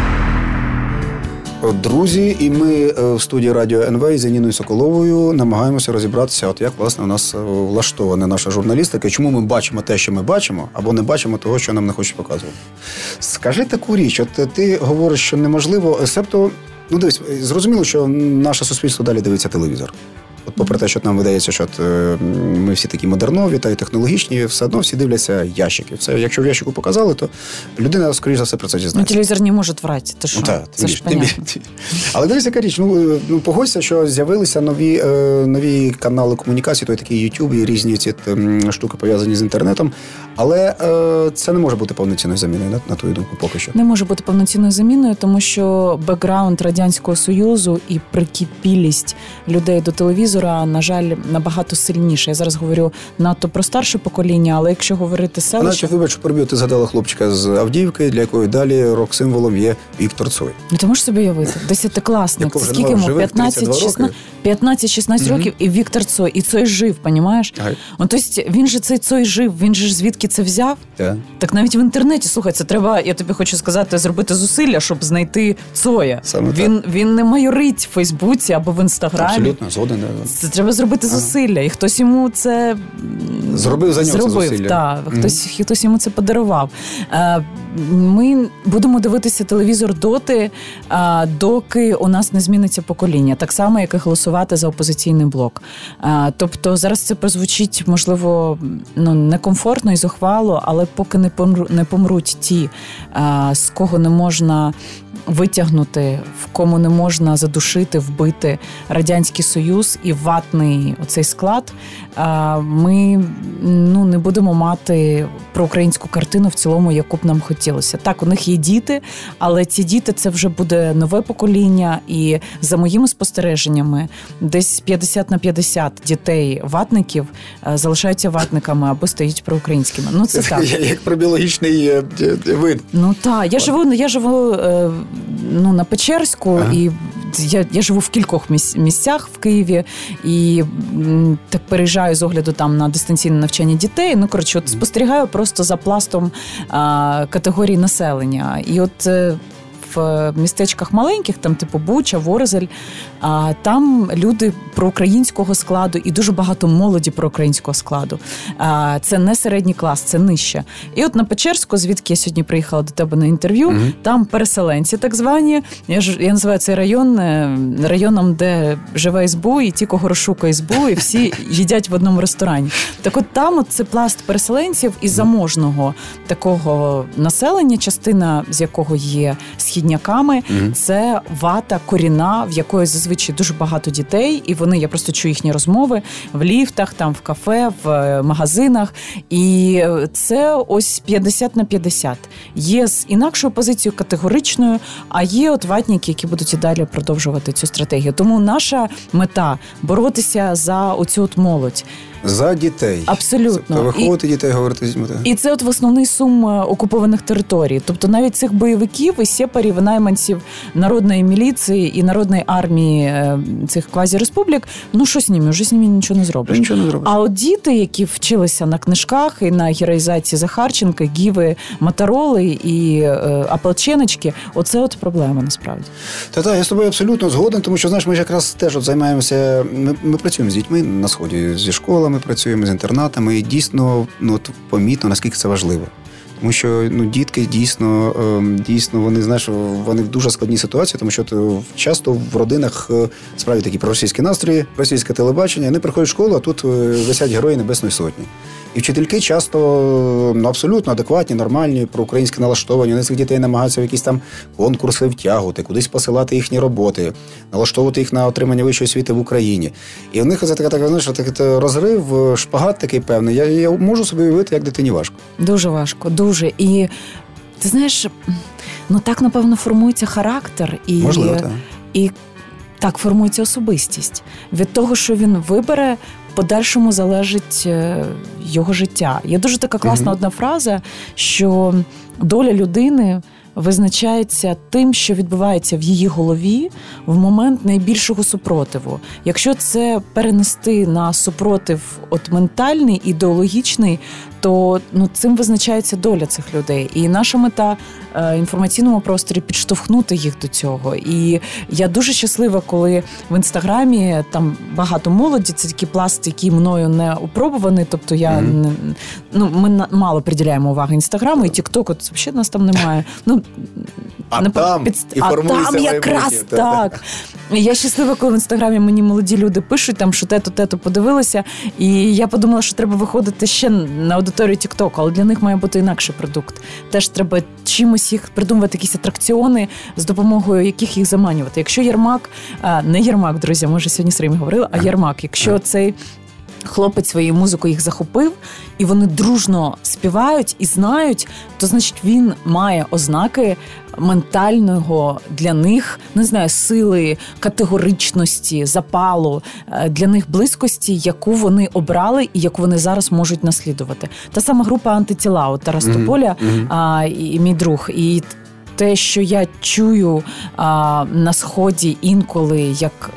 [SPEAKER 2] Друзі, і ми е, в студії Радіо НВ з Яніною Соколовою намагаємося розібратися, от як власне у нас е, влаштована наша журналістика, чому ми бачимо те, що ми бачимо, або не бачимо того, що нам не хочуть показувати. Скажи таку річ, от ти говориш, що неможливо, себто, ну дивись, зрозуміло, що наше суспільство далі дивиться телевізор. От, попри те, що нам видається, що от, е, ми всі такі модернові та й технологічні, все одно всі дивляться ящики. Це якщо в ящику показали, то людина скоріш за все про це дізнається.
[SPEAKER 3] Ну, телевізор не може врати. То що? Ну,
[SPEAKER 2] та,
[SPEAKER 3] це ж понятно.
[SPEAKER 2] Але дивись, яка річ. Ну ну погодься, що з'явилися нові е, нові канали комунікації, той такий YouTube і різні ці м, штуки пов'язані з інтернетом. Але е, це не може бути повноцінною заміною на, на твою думку. Поки що
[SPEAKER 3] не може бути повноцінною заміною, тому що бекграунд радянського союзу і прикипілість людей до телевізору телевізора, на жаль, набагато сильніше. Я зараз говорю надто про старше покоління, але якщо говорити селище...
[SPEAKER 2] Вибач, проб'ю, ти згадала хлопчика з Авдіївки, для якої далі рок-символом є Віктор Цой.
[SPEAKER 3] Ну ти можеш собі уявити, десятикласник, скільки йому? 15-16 15-16 років, і Віктор Цой, і Цой жив, понімаєш? Тобто він же цей Цой жив, він же ж звідки це взяв?
[SPEAKER 2] Так.
[SPEAKER 3] Так навіть в інтернеті, слухай, це треба, я тобі хочу сказати, зробити зусилля, щоб знайти Цоя.
[SPEAKER 2] Саме
[SPEAKER 3] він, він не майорить в Фейсбуці або в інстаграмі.
[SPEAKER 2] Абсолютно, згоден.
[SPEAKER 3] Це треба зробити зусилля, і хтось йому це
[SPEAKER 2] Зробив за нього це
[SPEAKER 3] зробив,
[SPEAKER 2] зусилля.
[SPEAKER 3] Так, хтось, хтось йому це подарував. Е, Ми будемо дивитися телевізор доти, доки у нас не зміниться покоління, так само, як і голосувати за опозиційний блок. Е, Тобто зараз це прозвучить, можливо, ну некомфортно і зухвало, але поки не помру, не помруть ті, е, з кого не можна витягнути, в кому не можна задушити, вбити радянський союз і ватний оцей склад. Ми ну не будемо мати проукраїнську картину в цілому, яку б нам хотілося. Так, у них є діти, але ці діти це вже буде нове покоління, і за моїми спостереженнями, десь 50 на 50 дітей ватників залишаються ватниками або стають проукраїнськими. Ну це так.
[SPEAKER 2] Як про біологічний е, е, вид.
[SPEAKER 3] Ну так, я живу, я живу е, ну, на Печерську,
[SPEAKER 2] Ага.
[SPEAKER 3] і я, я живу в кількох місцях в Києві і так переїжджаю з огляду там на дистанційне навчання дітей. Ну коротше, от спостерігаю просто за пластом а, категорій населення. І от. Е, В містечках маленьких, там типу Буча, Ворзель, а там люди проукраїнського складу і дуже багато молоді проукраїнського складу. А, це не середній клас, це нижче. І от на Печерську, звідки я сьогодні приїхала до тебе на інтерв'ю,
[SPEAKER 2] Мгм.
[SPEAKER 3] там переселенці, так звані. Я ж я називаю цей район е, районом, де живе СБУ, і ті, кого розшукує СБУ, і всі їдять в одному ресторані. Так от там от це пласт переселенців і заможного такого населення, частина з якого є східняками,
[SPEAKER 2] Мгм.
[SPEAKER 3] це вата коріна, в якої зазвичай дуже багато дітей, і вони я просто чую їхні розмови в ліфтах, там в кафе, в е, магазинах. І е, це ось 50 на 50. Є з інакшою позицією категоричною, а є от ватніки, які будуть і далі продовжувати цю стратегію. Тому наша мета боротися за оцю от молодь.
[SPEAKER 2] За дітей.
[SPEAKER 3] Абсолютно.
[SPEAKER 2] Це виховувати дітей, говорити з дітьми.
[SPEAKER 3] І це от в основний сум е, окупованих територій. Тобто навіть цих бойовиків і сепарів, і найманців народної міліції і народної армії е, цих квазіреспублік, ну що з ними? Вже з ними нічого не зробиш.
[SPEAKER 2] Нічого не зробиш.
[SPEAKER 3] А от діти, які вчилися на книжках і на героїзації Захарченка, Гіви, Матароли і е, Апалченочки, оце от проблема насправді.
[SPEAKER 2] Та так, я з тобою абсолютно згоден, тому що знаєш, ми ж якраз теж от займаємося. Ми, ми працюємо з дітьми на сході зі школами, працюємо з інтернатами, і дійсно ну, от, помітно, наскільки це важливо. Тому що ну, дітки дійсно, ем, дійсно вони знаєш, вони в дуже складній ситуації, тому що часто в родинах е, справді такі проросійські настрої, російське телебачення. Вони приходять в школу, а тут е, висять герої Небесної Сотні. І вчительки часто ну, абсолютно адекватні, нормальні, проукраїнські налаштовані. Вони цих дітей намагаються в якісь там конкурси втягувати, кудись посилати їхні роботи, налаштовувати їх на отримання вищої освіти в Україні. І в них це така така знаєш, такий розрив, е, шпагат такий певний. Я, я можу собі уявити, як дитині важко.
[SPEAKER 3] Дуже важко, дуже. І ти знаєш, ну так напевно формується характер і.
[SPEAKER 2] Можливо, так.
[SPEAKER 3] І так формується особистість. Від того, що він вибере, подальшому залежить е, його життя. Є дуже така класна
[SPEAKER 2] Мгм.
[SPEAKER 3] одна фраза, що доля людини. Визначається тим, що відбувається в її голові в момент найбільшого супротиву. Якщо це перенести на супротив, от ментальний, ідеологічний, то ну цим визначається доля цих людей. І наша мета е, інформаційному просторі підштовхнути їх до цього. І я дуже щаслива, коли в інстаграмі там багато молоді. Це такий пласт, який мною не опробуваний. Тобто я не ну ми мало приділяємо уваги інстаграму і Тіктоку. Це взагалі нас там немає. Ну
[SPEAKER 2] А
[SPEAKER 3] не
[SPEAKER 2] там
[SPEAKER 3] підст-
[SPEAKER 2] і
[SPEAKER 3] а там якраз
[SPEAKER 2] майбутнє,
[SPEAKER 3] так. Я щаслива, коли в інстаграмі мені молоді люди пишуть, там що те-то, те-то подивилися. І я подумала, що треба виходити ще на аудиторію TikTok, але для них має бути інакший продукт. Теж треба чимось їх придумувати, якісь атракціони, з допомогою яких їх заманювати. Якщо Єрмак, не Єрмак, друзі, може сьогодні Срім говорила, а Єрмак, якщо цей. Хлопець своєю музикою їх захопив, і вони дружно співають і знають, то значить він має ознаки ментального для них не знаю сили, категоричності, запалу е, для них близькості, яку вони обрали і яку вони зараз можуть наслідувати. Та сама група антитіла от Тарас mm-hmm. Тополя а, і, і мій друг. І те, що я чую а, на сході інколи, як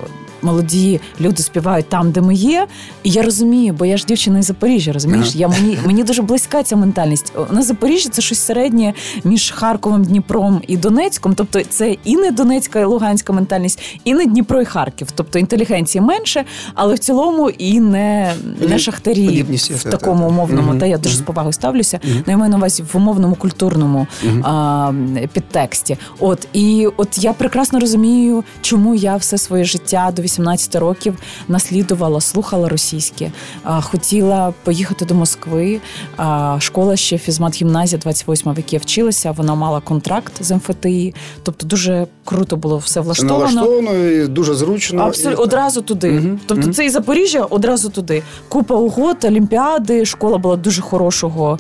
[SPEAKER 3] молоді люди співають там, де ми є. І я розумію, бо я ж дівчина із Запоріжжя, розумієш? Я мені мені дуже близька ця ментальність. На Запоріжжя це щось середнє між Харковом, Дніпром і Донецьком. Тобто, це і не Донецька, і Луганська ментальність, і не Дніпро і Харків. Тобто інтелігенції менше, але в цілому і не не шахтарі в такому умовному. Угу, та я дуже угу. з повагою ставлюся. Угу. Ну, я маю на увазі в умовному культурному а, підтексті. От і от я прекрасно розумію, чому я все своє життя до 18 років наслідувала, слухала російське, хотіла поїхати до Москви. Школа ще фізмат гімназія 28 в якій я вчилася. Вона мала контракт з МФТІ. Тобто дуже круто було все влаштовано.
[SPEAKER 2] Налаштовано і дуже зручно.
[SPEAKER 3] Абсолютно одразу туди. Угу. Тобто, угу. це і Запоріжжя одразу туди. Купа угод, олімпіади, школа була дуже хорошого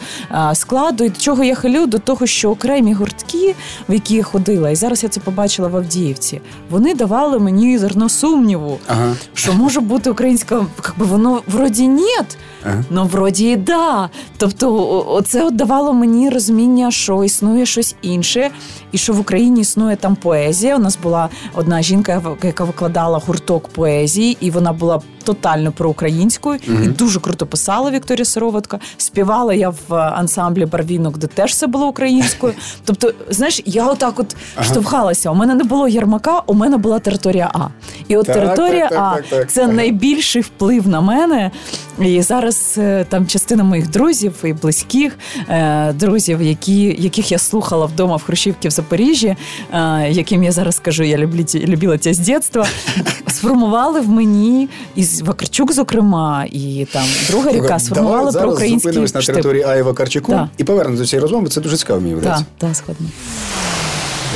[SPEAKER 3] складу. І до чого я хилю? До того, що окремі гуртки, в які я ходила, і зараз я це побачила в Авдіївці. Вони давали мені зерно сумніву сумніву, ага. що може бути українська, якби воно вроді ні, ага. але вроді і да. Тобто, це давало мені розуміння, що існує щось інше, і що в Україні існує там поезія. У нас була одна жінка, яка викладала гурток поезії, і вона була тотально проукраїнською угу. і дуже круто писала Вікторія Сироватка. Співала я в ансамблі Барвінок, де теж все було українською. Тобто, знаєш, я отак от ага. штовхалася. У мене не було ярмака, у мене була територія А. І от так, територія так, так, А це найбільший вплив на мене. І зараз е, там частина моїх друзів і близьких е, друзів, які, яких я слухала вдома в Хрущівці в Запоріжжі, е, яким я зараз кажу, я люблю, любила тебе з дитинства, сформували в мені із Вакарчук, зокрема, і там друга ріка сформували про український
[SPEAKER 2] зупинимось на території Аї Вакарчуку да. і повернемося до цієї розмови. Це дуже цікаво мені.
[SPEAKER 3] Так, так, сходно.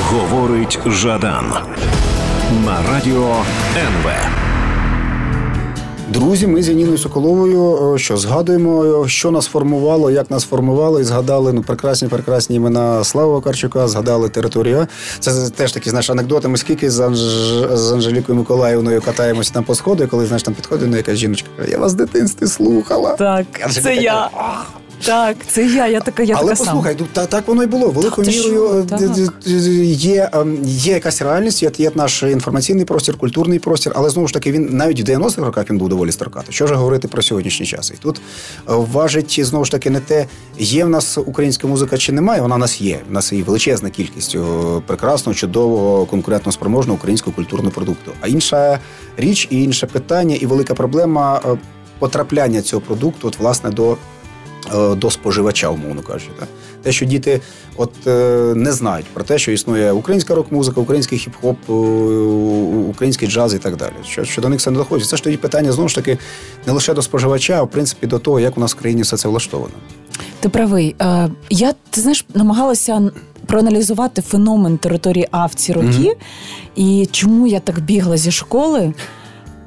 [SPEAKER 1] Говорить Жадан на радіо НВ.
[SPEAKER 2] Друзі, ми з Яніною Соколовою, що згадуємо, що нас формувало, як нас формувало, і згадали ну прекрасні, прекрасні імена Слава Карчука, згадали територію. Це теж такі знаєш, анекдоти. Ми скільки з, Анж... з Анжелікою Миколаївною катаємося там по сходу, і коли знаєш, там підходить ну, якась жіночка, я вас в дитинстві слухала.
[SPEAKER 3] Так, це я. Так, це я, я така, я
[SPEAKER 2] Але
[SPEAKER 3] така
[SPEAKER 2] послухай,
[SPEAKER 3] сам.
[SPEAKER 2] Та, так воно й було. Великою мірою е, є ем, є якась реальність, є, є наш інформаційний простір, культурний простір, але знову ж таки він навіть в 90-х роках він був доволі строкатий. Що ж говорити про сьогоднішній час? І тут е, важить знову ж таки не те, є в нас українська музика чи немає. Вона в нас є. У нас є величезна кількість прекрасного, чудового, конкурентно спроможного українського культурного продукту. А інша річ, і інше питання, і велика проблема е, потрапляння цього продукту, от власне до. Е, до споживача, умовно кажучи. Так? Те, що діти от е, не знають про те, що існує українська рок-музика, український хіп-хоп, е, український джаз і так далі. Що що до них це не доходить. Це ж тоді питання знову ж таки не лише до споживача, а в принципі до того, як у нас в країні все це влаштовано.
[SPEAKER 3] Ти правий. Я ти знаєш, намагалася. Проаналізувати феномен території А в ці роки, mm-hmm. і чому я так бігла зі школи,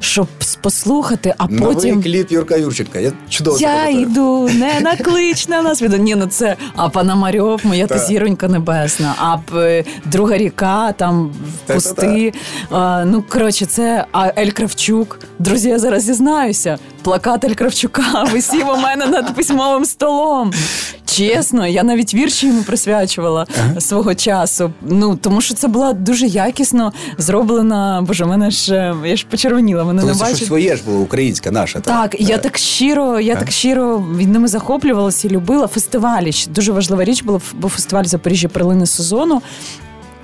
[SPEAKER 3] щоб послухати, а потім
[SPEAKER 2] Новий кліп Юрка Юрченка. Я чудово
[SPEAKER 3] Я йду, не наклич на нас. Ні, ну це а Панамарьов, моя та зіронька небесна, а друга ріка, там пусти. Ну коротше, це а Ель Кравчук. Друзі, я зараз зізнаюся. Плакат Ель Кравчука висів у мене над письмовим столом. Чесно, я навіть вірші йому присвячувала ага. свого часу. Ну тому що це була дуже якісно зроблена. Боже, мене ж я ж почервоніла. Мене
[SPEAKER 2] не
[SPEAKER 3] бачить.
[SPEAKER 2] своє ж було українське наше.
[SPEAKER 3] Так, так я так щиро, я так щиро від ними захоплювалася і любила. Фестивалі дуже важлива річ була, бо фестиваль Запоріжжя Перлини сезону.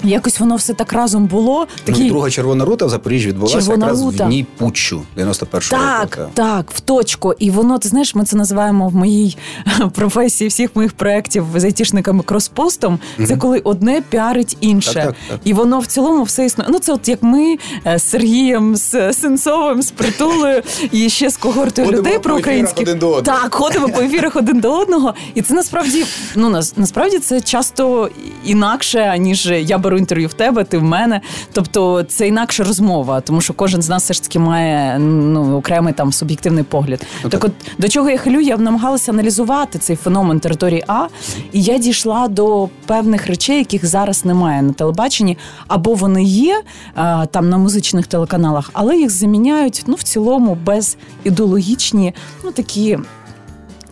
[SPEAKER 3] Якось воно все так разом було.
[SPEAKER 2] Такі... Ну, друга червона рута в Запоріжжі відбулася червона якраз рута. в дні путчу 91-го
[SPEAKER 3] так,
[SPEAKER 2] року.
[SPEAKER 3] Так, так, в точку. І воно, ти знаєш, ми це називаємо в моїй професії всіх моїх проєктів з айтішниками кроспостом. Mm-hmm. Це коли одне піарить інше. Так, так, і воно в цілому все існує. Ну, це от як ми е, з Сергієм, з Сенцовим, з притулою і ще з когортою людей про українські. Так, ходимо по ефірах один до одного. І це насправді ну насправді це часто інакше, ніж я би беру інтерв'ю в тебе, ти в мене. Тобто це інакша розмова, тому що кожен з нас все ж таки має ну окремий там суб'єктивний погляд.
[SPEAKER 2] Ну,
[SPEAKER 3] так, от до чого я хилю, я намагалася аналізувати цей феномен території А, і я дійшла до певних речей, яких зараз немає на телебаченні, або вони є а, там на музичних телеканалах, але їх заміняють ну в цілому без ідеологічні, ну такі.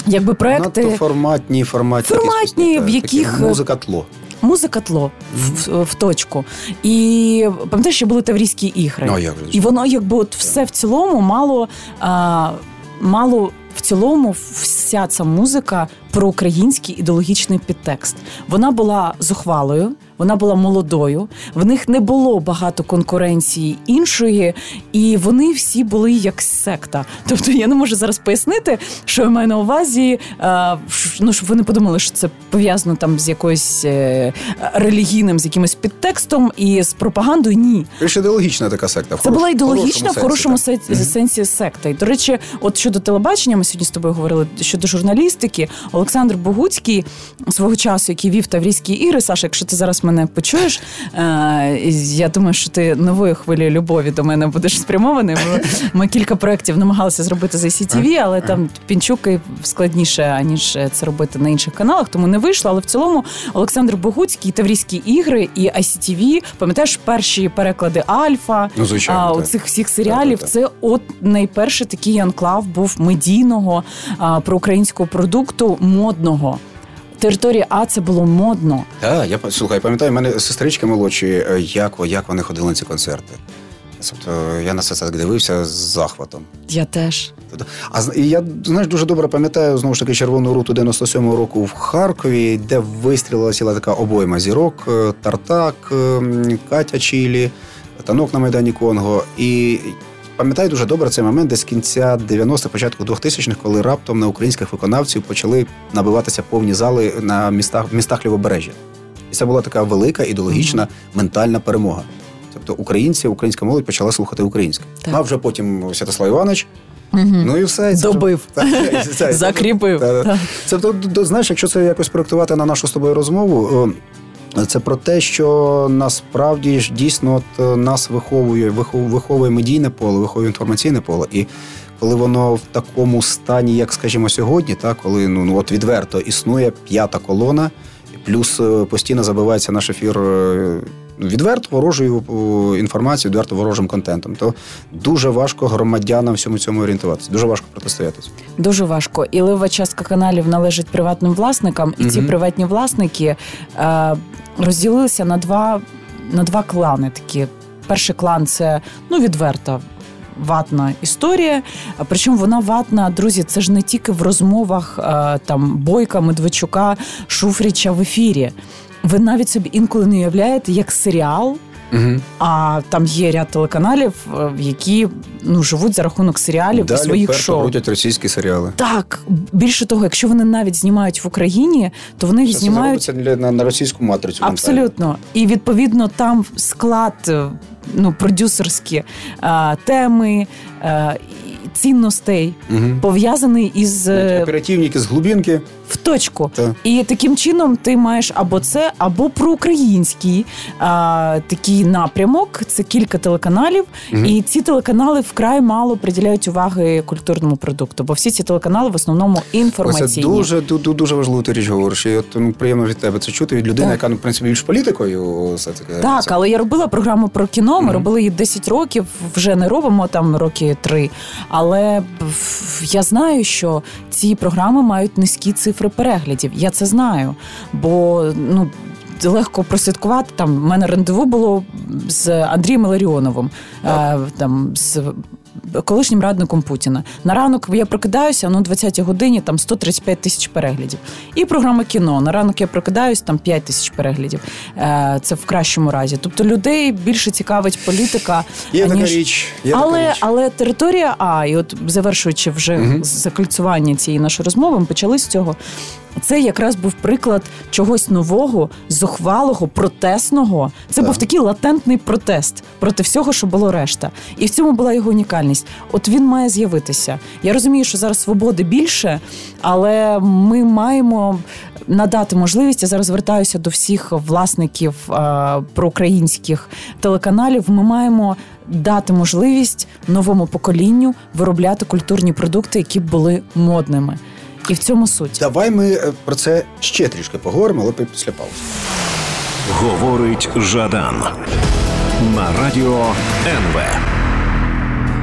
[SPEAKER 3] Якби проекти
[SPEAKER 2] Надто форматні, форматні,
[SPEAKER 3] Форматні, в яких-
[SPEAKER 2] такі музика тло.
[SPEAKER 3] Музика тло в, в точку. І пам'ятаєш, що були Таврійські ігри.
[SPEAKER 2] Ну, як же ж?
[SPEAKER 3] І воно якби от все в цілому мало, а, мало в цілому вся ця музика про український ідеологічний підтекст. Вона була зухвалою, вона була молодою, в них не було багато конкуренції іншої, і вони всі були як секта. Тобто я не можу зараз пояснити, що я маю на увазі, а, ну щоб ви не подумали, що це пов'язано там з якоюсь е, релігійним, з якимось підтекстом і з пропагандою. Ні.
[SPEAKER 2] Більш ідеологічна така секта.
[SPEAKER 3] Це була ідеологічна в хорошому
[SPEAKER 2] сенсі,
[SPEAKER 3] сенсі секта. І до речі, от щодо телебачення, ми сьогодні з тобою говорили щодо журналістики. Олександр Богуцький свого часу, який вів Таврійські ігри. Саша, якщо ти зараз мене почуєш, е, я думаю, що ти новою хвилею любові до мене будеш спрямований. Ми, ми кілька проєктів намагалися зробити за ICTV, але там пінчуки складніше аніж це робити на інших каналах, тому не вийшло. Але в цілому Олександр Богуцький, Таврійські ігри і ICTV, пам'ятаєш перші переклади Альфа.
[SPEAKER 2] Ну, звичайно,
[SPEAKER 3] а,
[SPEAKER 2] так.
[SPEAKER 3] оцих всіх серіалів.
[SPEAKER 2] Так, так,
[SPEAKER 3] Це от найперший такий анклав був медійного а, проукраїнського продукту модного. Територія А це було модно.
[SPEAKER 2] Так, я слухай, пам'ятаю, в мене сестрички молодші, е, як, як вони ходили на ці концерти. Тобто я на це так дивився з захватом.
[SPEAKER 3] Я теж.
[SPEAKER 2] А і я знаєш дуже добре пам'ятаю знову ж таки червону руту 97-го року в Харкові, де вистрілила ціла така обойма зірок, е, Тартак, е, Катя Чілі, танок на Майдані Конго. І пам'ятаю дуже добре цей момент, десь кінця 90-х, початку 2000-х, коли раптом на українських виконавців почали набиватися повні зали на містах, містах Лівобережжя. І це була така велика ідеологічна ментальна перемога. Тобто українці, українська молодь почала слухати українське.
[SPEAKER 3] Так.
[SPEAKER 2] А вже потім Святослав Іванович.
[SPEAKER 3] Угу.
[SPEAKER 2] Ну і все.
[SPEAKER 3] Добив. Закріпив.
[SPEAKER 2] Та- Це то, то, знаєш, якщо це якось проектувати на нашу з тобою розмову. Це про те, що насправді ж дійсно от е, нас виховує, вихов- виховує медійне поле, виховує інформаційне поле. І коли воно в такому стані, як скажімо, сьогодні, так, коли ну, ну от відверто існує п'ята колона, плюс е, постійно забивається наш ефір е, відверто ворожою е, інформацією, відверто ворожим контентом, то дуже важко громадянам всьому цьому орієнтуватися. Дуже важко протистоятися.
[SPEAKER 3] Дуже важко. І лива частка каналів належить приватним власникам, і ці приватні власники е, розділилися на два, на два клани. Такі. Перший клан це ну відверта. Ватна історія, причому вона ватна, друзі. Це ж не тільки в розмовах е, там Бойка, Медведчука, Шуфріча в ефірі. Ви навіть собі інколи не уявляєте, як серіал
[SPEAKER 2] Угу.
[SPEAKER 3] А там є ряд телеканалів, е, які ну живуть за рахунок серіалів і своїх шоу.
[SPEAKER 2] крутять російські серіали.
[SPEAKER 3] Так, більше того, якщо вони навіть знімають в Україні, то вони їх знімають
[SPEAKER 2] на, на російську матрицю.
[SPEAKER 3] абсолютно. І відповідно там склад, е, ну продюсерські а, теми. А, цінностей
[SPEAKER 2] Угу.
[SPEAKER 3] пов'язаний із е,
[SPEAKER 2] Оперативники з глубинки.
[SPEAKER 3] В точку.
[SPEAKER 2] Та.
[SPEAKER 3] І таким чином ти маєш або це, або проукраїнський а, такий напрямок. Це кілька телеканалів,
[SPEAKER 2] Мгм.
[SPEAKER 3] і ці телеканали вкрай мало приділяють уваги культурному продукту, бо всі ці телеканали в основному інформаційні.
[SPEAKER 2] дуже ду- ду- дуже важливу ти річ говориш. І от ну, приємно від тебе це чути від людини,
[SPEAKER 3] Так.
[SPEAKER 2] яка ну, в принципі більш політикою все таки.
[SPEAKER 3] Так, але я робила програму про кіно. Ми
[SPEAKER 2] Мгм.
[SPEAKER 3] робили її 10 років, вже не робимо там роки 3. Але я знаю, що ці програми мають низькі цифри переглядів. Я це знаю. Бо ну. Легко прослідкувати. Там в мене рандеву було з Андрієм Ларіоновим, е, там з колишнім радником Путіна. На ранок я прокидаюся, ну 20-й годині там 135 тисяч переглядів. І програма кіно. На ранок я прокидаюсь, там 5 тисяч переглядів. Е, Це в кращому разі. Тобто людей більше цікавить політика.
[SPEAKER 2] Є така
[SPEAKER 3] аніж...
[SPEAKER 2] річ. Є
[SPEAKER 3] але,
[SPEAKER 2] така річ.
[SPEAKER 3] але територія А, і от завершуючи вже
[SPEAKER 2] Мгм.
[SPEAKER 3] закольцювання цієї нашої розмови, ми почали з цього. Це якраз був приклад чогось нового, зухвалого, протестного. Це
[SPEAKER 2] Так.
[SPEAKER 3] був такий латентний протест проти всього, що було решта. І в цьому була його унікальність. Необхідність, от він має з'явитися. Я розумію, що зараз свободи більше, але ми маємо надати можливість. Я зараз звертаюся до всіх власників е, проукраїнських телеканалів. Ми маємо дати можливість новому поколінню виробляти культурні продукти, які б були модними. І в цьому суть.
[SPEAKER 2] Давай ми е, про це ще трішки поговоримо, але після паузи.
[SPEAKER 1] Говорить Жадан на радіо НВ.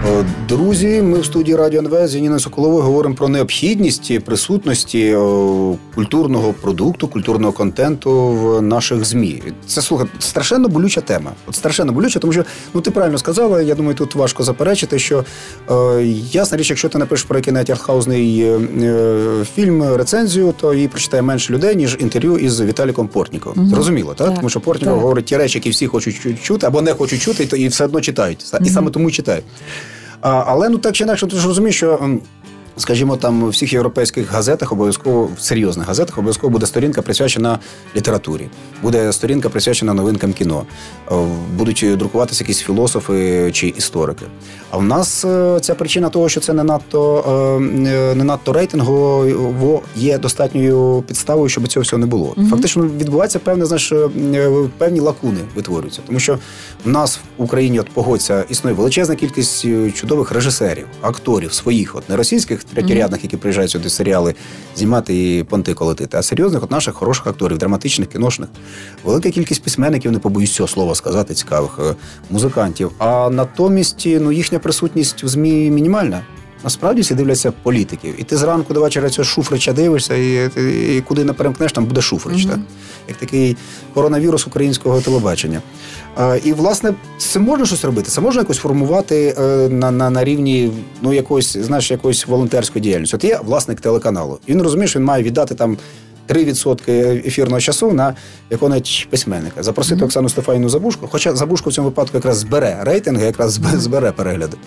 [SPEAKER 2] Е, Друзі, ми в студії Радіо НВ з Яніною Соколовою говоримо про необхідність присутності е, культурного продукту, культурного контенту в наших змі. Це слухай, страшенно болюча тема. От страшенно болюча, тому що ну ти правильно сказала. Я думаю, тут важко заперечити, що е, ясна річ, якщо ти напишеш про який-небудь артхаузний е, е, фільм, рецензію, то її прочитає менше людей ніж інтерв'ю із Віталіком Портніком.
[SPEAKER 3] Мгм.
[SPEAKER 2] Зрозуміло, так?
[SPEAKER 3] Так,
[SPEAKER 2] Тому що Портніков
[SPEAKER 3] так.
[SPEAKER 2] говорить ті речі, які всі хочуть чути або не хочуть чути, і то і все одно читають. І саме тому читають. Але ну так чи інакше, ти ж розумієш, що. Скажімо, там у всіх європейських газетах обов'язково в серйозних газетах обов'язково буде сторінка присвячена літературі, буде сторінка присвячена новинкам кіно. Е, Будуть друкуватися якісь філософи чи історики. А в нас е, ця причина того, що це не надто е, не надто рейтингово є достатньою підставою, щоб цього всього не було.
[SPEAKER 3] Мгм.
[SPEAKER 2] Фактично відбувається певне, знаєш, певні лакуни витворюються, тому що в нас в Україні от погодься існує величезна кількість чудових режисерів, акторів своїх, от не російських третєрядних, які приїжджають сюди серіали знімати і понти колотити, а серйозних, от наших хороших акторів, драматичних, кіношних. Велика кількість письменників, не побоюсь цього слова сказати, цікавих е, музикантів. А натомість ну їхня присутність в змі мінімальна. Насправді всі дивляться політиків. І ти зранку до вечора цього Шуфрича дивишся, і, і, і куди не перемкнеш, там буде Шуфрич.
[SPEAKER 3] Мгм.
[SPEAKER 2] Так? Як такий коронавірус українського телебачення. А, і, власне, це можна щось робити. Це можна якось формувати е, на, на, на рівні ну, якоїсь, знаєш, якоїсь волонтерської діяльності. От є власник телеканалу. І він розуміє, що він має віддати там. 3% ефірного часу на якого-небудь письменника. Запросити
[SPEAKER 3] Мгм.
[SPEAKER 2] Оксану Стефанівну Забушку, хоча Забушко в цьому випадку якраз збере рейтинги, якраз зб- збере перегляди.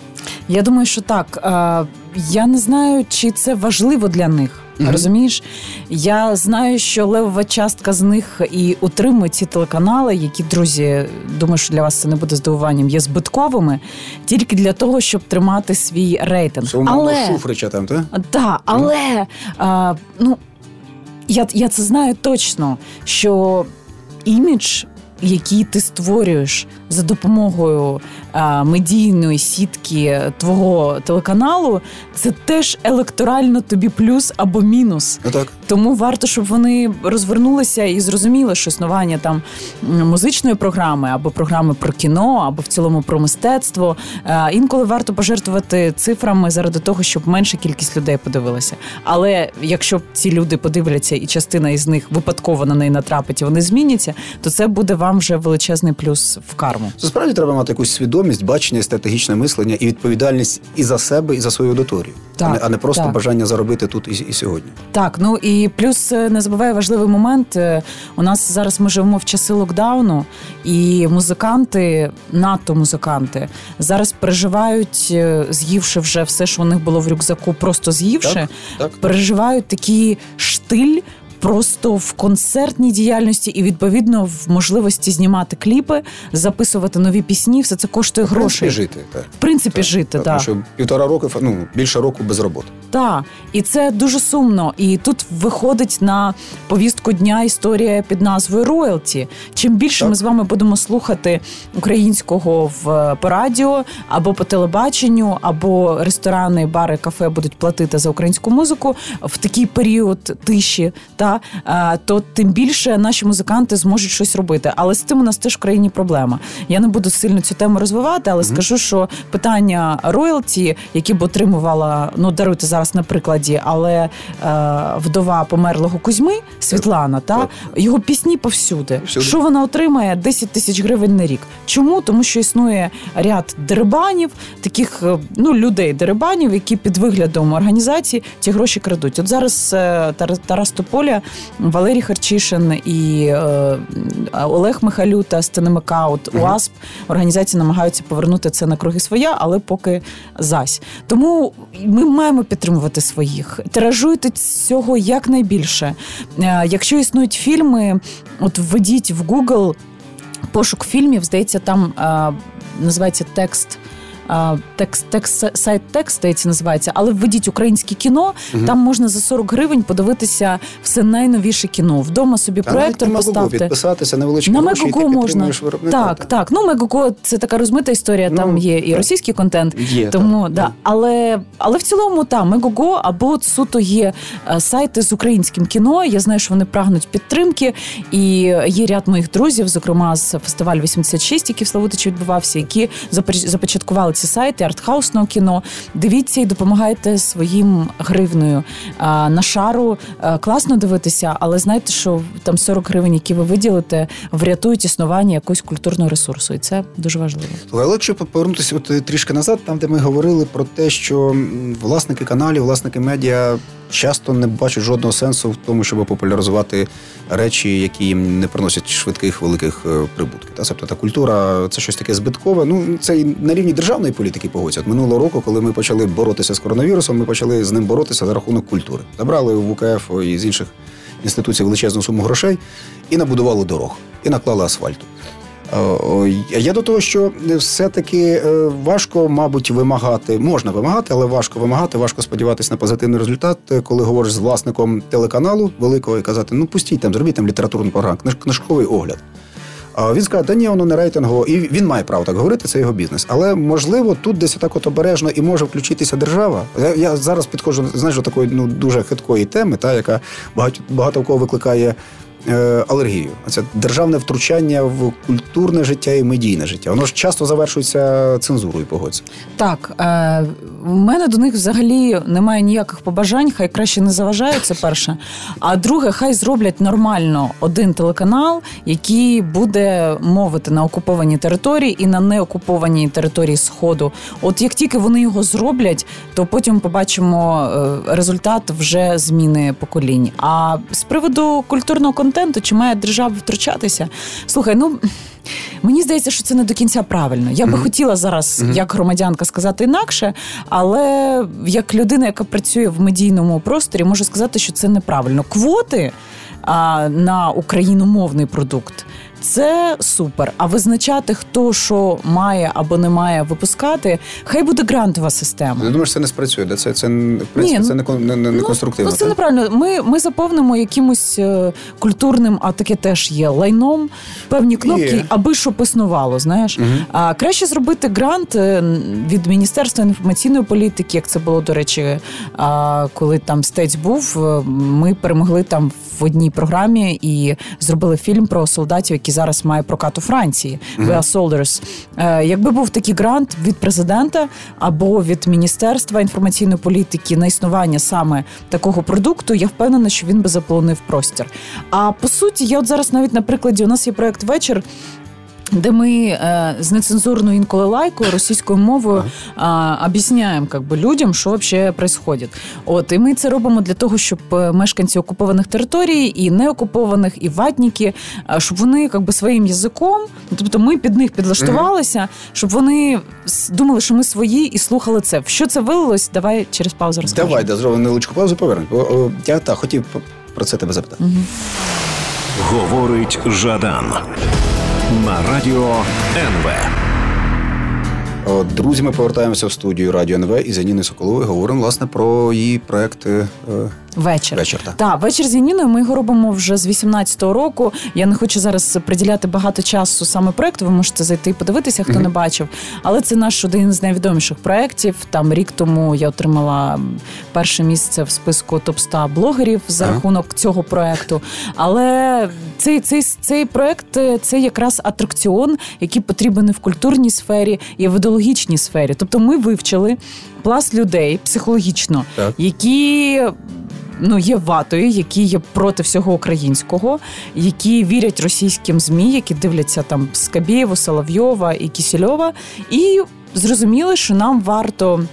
[SPEAKER 3] Я думаю, що так. Е, Я не знаю, чи це важливо для них.
[SPEAKER 2] Мгм.
[SPEAKER 3] Розумієш? Я знаю, що левова частка з них і утримує ці телеканали, які друзі, думаю, що для вас це не буде здивуванням, є збитковими тільки для того, щоб тримати свій рейтинг.
[SPEAKER 2] Це
[SPEAKER 3] Але
[SPEAKER 2] Шуфрича там, так?
[SPEAKER 3] так, але а, ну я, я це знаю точно, що імідж, який ти створюєш за допомогою медійної сітки твого телеканалу, це теж електорально тобі плюс або мінус.
[SPEAKER 2] Ну так.
[SPEAKER 3] Тому варто, щоб вони розвернулися і зрозуміли, що існування там музичної програми або програми про кіно, або в цілому про мистецтво. Е, Інколи варто пожертвувати цифрами заради того, щоб менша кількість людей подивилася. Але якщо ці люди подивляться, і частина із них випадково на неї натрапить, і вони зміняться, то це буде вам вже величезний плюс в карму.
[SPEAKER 2] Це справді треба мати якусь свідомість, бачення, стратегічне мислення і відповідальність і за себе, і за свою аудиторію,
[SPEAKER 3] Так,
[SPEAKER 2] а, не, а не просто
[SPEAKER 3] так.
[SPEAKER 2] бажання заробити тут і, і сьогодні.
[SPEAKER 3] Так, ну і плюс е, не забувай важливий момент. е, У нас зараз ми живемо в часи локдауну, і музиканти, надто музиканти, зараз переживають, е, з'ївши вже все, що у них було в рюкзаку, просто з'ївши,
[SPEAKER 2] Так, так.
[SPEAKER 3] переживають такий штиль. Просто в концертній діяльності і відповідно в можливості знімати кліпи, записувати нові пісні, все це коштує
[SPEAKER 2] В принципі,
[SPEAKER 3] грошей.
[SPEAKER 2] жити. Так.
[SPEAKER 3] Принципі, жити,
[SPEAKER 2] Тому
[SPEAKER 3] так.
[SPEAKER 2] що півтора року, ну більше року без роботи.
[SPEAKER 3] Так, і це дуже сумно. І тут виходить на повістку дня історія під назвою роялті. Чим більше
[SPEAKER 2] Так.
[SPEAKER 3] ми з вами будемо слухати українського в по радіо або по телебаченню, або ресторани, бари, кафе будуть платити за українську музику в такий період тиші, та е, то тим більше наші музиканти зможуть щось робити. Але з цим у нас теж в країні проблема. Я не буду сильно цю тему розвивати, але скажу, що питання роялті, які б отримувала, ну даруйте зараз на прикладі, але е, вдова померлого Кузьми Світлана, та його пісні повсюди.
[SPEAKER 2] Всюди.
[SPEAKER 3] Що вона отримає? 10 тисяч гривень на рік. Чому? Тому що існує ряд дерибанів, таких е, ну людей дерибанів, які під виглядом організації ці гроші крадуть. От зараз е, Тарас Тополя, Валерій Харчишин і е, Олег Михалюта з от УАСП організації намагаються повернути це на круги своя, але поки зась. Тому ми маємо підтримувати своїх. Тиражуйте цього якнайбільше. Е, Якщо існують фільми, от введіть в Google пошук фільмів, здається, там е, називається текст. Текст, текст сайт текст здається, називається, але введіть українське кіно. Угу. Там можна за 40 гривень подивитися все найновіше кіно. Вдома собі а проектор поставте.
[SPEAKER 2] підписатися невеличкі
[SPEAKER 3] на
[SPEAKER 2] гроші,
[SPEAKER 3] Мегого можна так, так. Ну Мегого це така розмита історія. Ну, там є і російський контент,
[SPEAKER 2] є,
[SPEAKER 3] тому
[SPEAKER 2] так,
[SPEAKER 3] да. Але але в цілому та Мегого або суто є е, сайти з українським кіно. Я знаю, що вони прагнуть підтримки, і є ряд моїх друзів, зокрема з фестивалю 86, який в Славутичі відбувався, які започаткували ці сайти артхаусного кіно. Дивіться і допомагайте своїм гривнею на шару. Е, класно дивитися, але знайте, що там 40 гривень, які ви виділите, врятують існування якогось культурного ресурсу, і це дуже важливо.
[SPEAKER 2] Але якщо повернутися от е, трішки назад, там де ми говорили про те, що власники каналів, власники медіа часто не бачать жодного сенсу в тому, щоб популяризувати речі, які їм не приносять швидких великих е, прибутків. Та тобто та культура це щось таке збиткове. Ну це і на рівні державної політики погодяться. Минулого року, коли ми почали боротися з коронавірусом, ми почали з ним боротися за рахунок культури. Забрали в УКФ і з інших інституцій величезну суму грошей і набудували дорог, і наклали асфальту. Е, я до того, що все-таки е, важко, мабуть, вимагати, можна вимагати, але важко вимагати, важко сподіватися на позитивний результат, коли говориш з власником телеканалу великого і казати, ну пустіть там, зробіть там літературну програму, книжковий огляд. А він скаже, да ні, воно не рейтингово, і він має право так говорити, це його бізнес. Але можливо, тут десь так от обережно і може включитися держава. Я, я зараз підходжу знаєш, до такої ну дуже хиткої теми, та яка багато багато в кого викликає Е, алергію. Це державне втручання в культурне життя і медійне життя. Воно ж часто завершується цензурою. Погодься.
[SPEAKER 3] Так е, в мене до них взагалі немає ніяких побажань. Хай краще не заважають, це перше. А друге, хай зроблять нормально один телеканал, який буде мовити на окупованій території і на неокупованій території Сходу. От як тільки вони його зроблять, то потім побачимо е, результат вже зміни поколінь. А з приводу культурного контенту чи має держава втручатися? Слухай, ну. Мені здається, що це не до кінця правильно. Я би mm-hmm. хотіла зараз, mm-hmm. як громадянка, сказати інакше, але як людина, яка працює в медійному просторі, можу сказати, що це неправильно. Квоти а, на україномовний продукт це супер. А визначати, хто що має або не має випускати, хай буде грантова система.
[SPEAKER 2] Я думаю, що це не спрацює. Це це в принципі, Ні, це не не, не, не конструктивно.
[SPEAKER 3] Ну, це неправильно. Ми ми заповнимо якимось е, культурним, а таке теж є лайном, певні кнопки, є. аби що існувало. Знаєш, угу. а краще зробити грант е, від міністерства інформаційної політики, як це було до речі, коли там стець був. Е, ми перемогли там в одній програмі і зробили фільм про солдатів, які зараз має прокат у Франції. We are Soldiers. Е, якби був такий грант від президента або від міністерства інформаційної політики на існування саме такого продукту, я впевнена, що він би заполонив простір. А по суті, я от зараз навіть на прикладі у нас є проект вечір. Де ми е, з нецензурною інколи лайкою російською мовою е, об'ясняємо как би, людям, що взагалі відбувається. От і ми це робимо для того, щоб е, мешканці окупованих територій і неокупованих, і ватніки, е, щоб вони как би, своїм язиком, ну, тобто ми під них підлаштувалися, щоб вони думали, що ми свої, і слухали це. В що це вилилось? Давай через паузу розкажемо.
[SPEAKER 2] Давай, да, зробимо невеличку паузу. Повернемо. Я так хотів про це тебе запитати.
[SPEAKER 1] Угу. Говорить Жадан на радіо НВ.
[SPEAKER 2] Друзі, ми повертаємося в студію Радіо НВ і за Ніни говоримо власне про її проекти. Е,
[SPEAKER 3] Вечір.
[SPEAKER 2] Вечір, так.
[SPEAKER 3] Так, вечір з Яніною ми його робимо вже з 18-го року. Я не хочу зараз приділяти багато часу саме проекту. Ви можете зайти і подивитися, хто mm-hmm. не бачив. Але це наш один з найвідоміших проєктів. Там рік тому я отримала перше місце в списку топ 100 блогерів за uh-huh. рахунок цього проекту. Але цей цей, цей проект це якраз атракціон, який потрібен і в культурній сфері, і в ідеологічній сфері. Тобто ми вивчили пласт людей психологічно, так. які ну є ватою, які є проти всього українського, які вірять російським змі, які дивляться там Скабєєву, Соловйова і Кісельова, і зрозуміли, що нам варто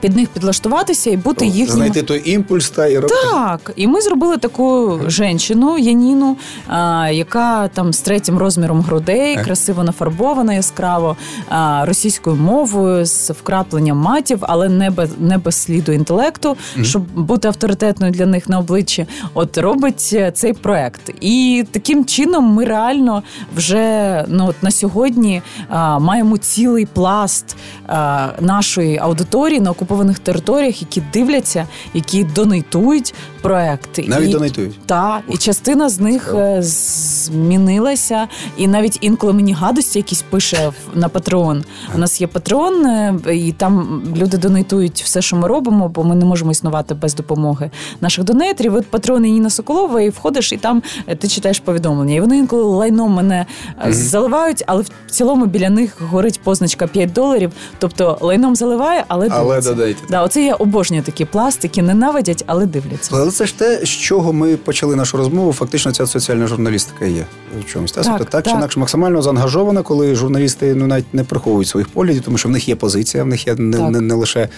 [SPEAKER 3] під них підлаштуватися і бути
[SPEAKER 2] О,
[SPEAKER 3] їхнім...
[SPEAKER 2] Знайти той імпульс та і робити.
[SPEAKER 3] Так, і ми зробили таку жінку, Яніну, а, яка там з третім розміром грудей, красиво нафарбована яскраво, а, російською мовою, з вкрапленням матів, але не без, не без сліду інтелекту, щоб бути авторитетною для них на обличчі. От робить е, цей проект. І таким чином ми реально вже ну, от на сьогодні а, маємо цілий пласт а, нашої аудиторії на окупованих територіях, які дивляться, які донейтують проект.
[SPEAKER 2] Навіть
[SPEAKER 3] і,
[SPEAKER 2] донейтують.
[SPEAKER 3] Та, і частина з них
[SPEAKER 2] Цікаво.
[SPEAKER 3] е, змінилася. І навіть інколи мені гадості якісь пише на Патреон. У нас є Патреон, е, і там люди донейтують все, що ми робимо, бо ми не можемо існувати без допомоги наших донейтерів. От Патреон Ніна Соколова, і входиш, і там е, ти читаєш повідомлення. І вони інколи лайном мене е, заливають, але в цілому біля них горить позначка 5 доларів. Тобто лайном заливає, але
[SPEAKER 2] Але
[SPEAKER 3] дивиться.
[SPEAKER 2] Додайте.
[SPEAKER 3] Да, оце я обожнюю такі пластики, ненавидять, але дивляться.
[SPEAKER 2] Але це ж те, з чого ми почали нашу розмову. Фактично, ця соціальна журналістика є в чомусь. Та?
[SPEAKER 3] Так,
[SPEAKER 2] Тобто, так, чи інакше максимально заангажована, коли журналісти ну навіть не приховують своїх поглядів, тому що в них є позиція, в них є не,
[SPEAKER 3] Так.
[SPEAKER 2] не, не лише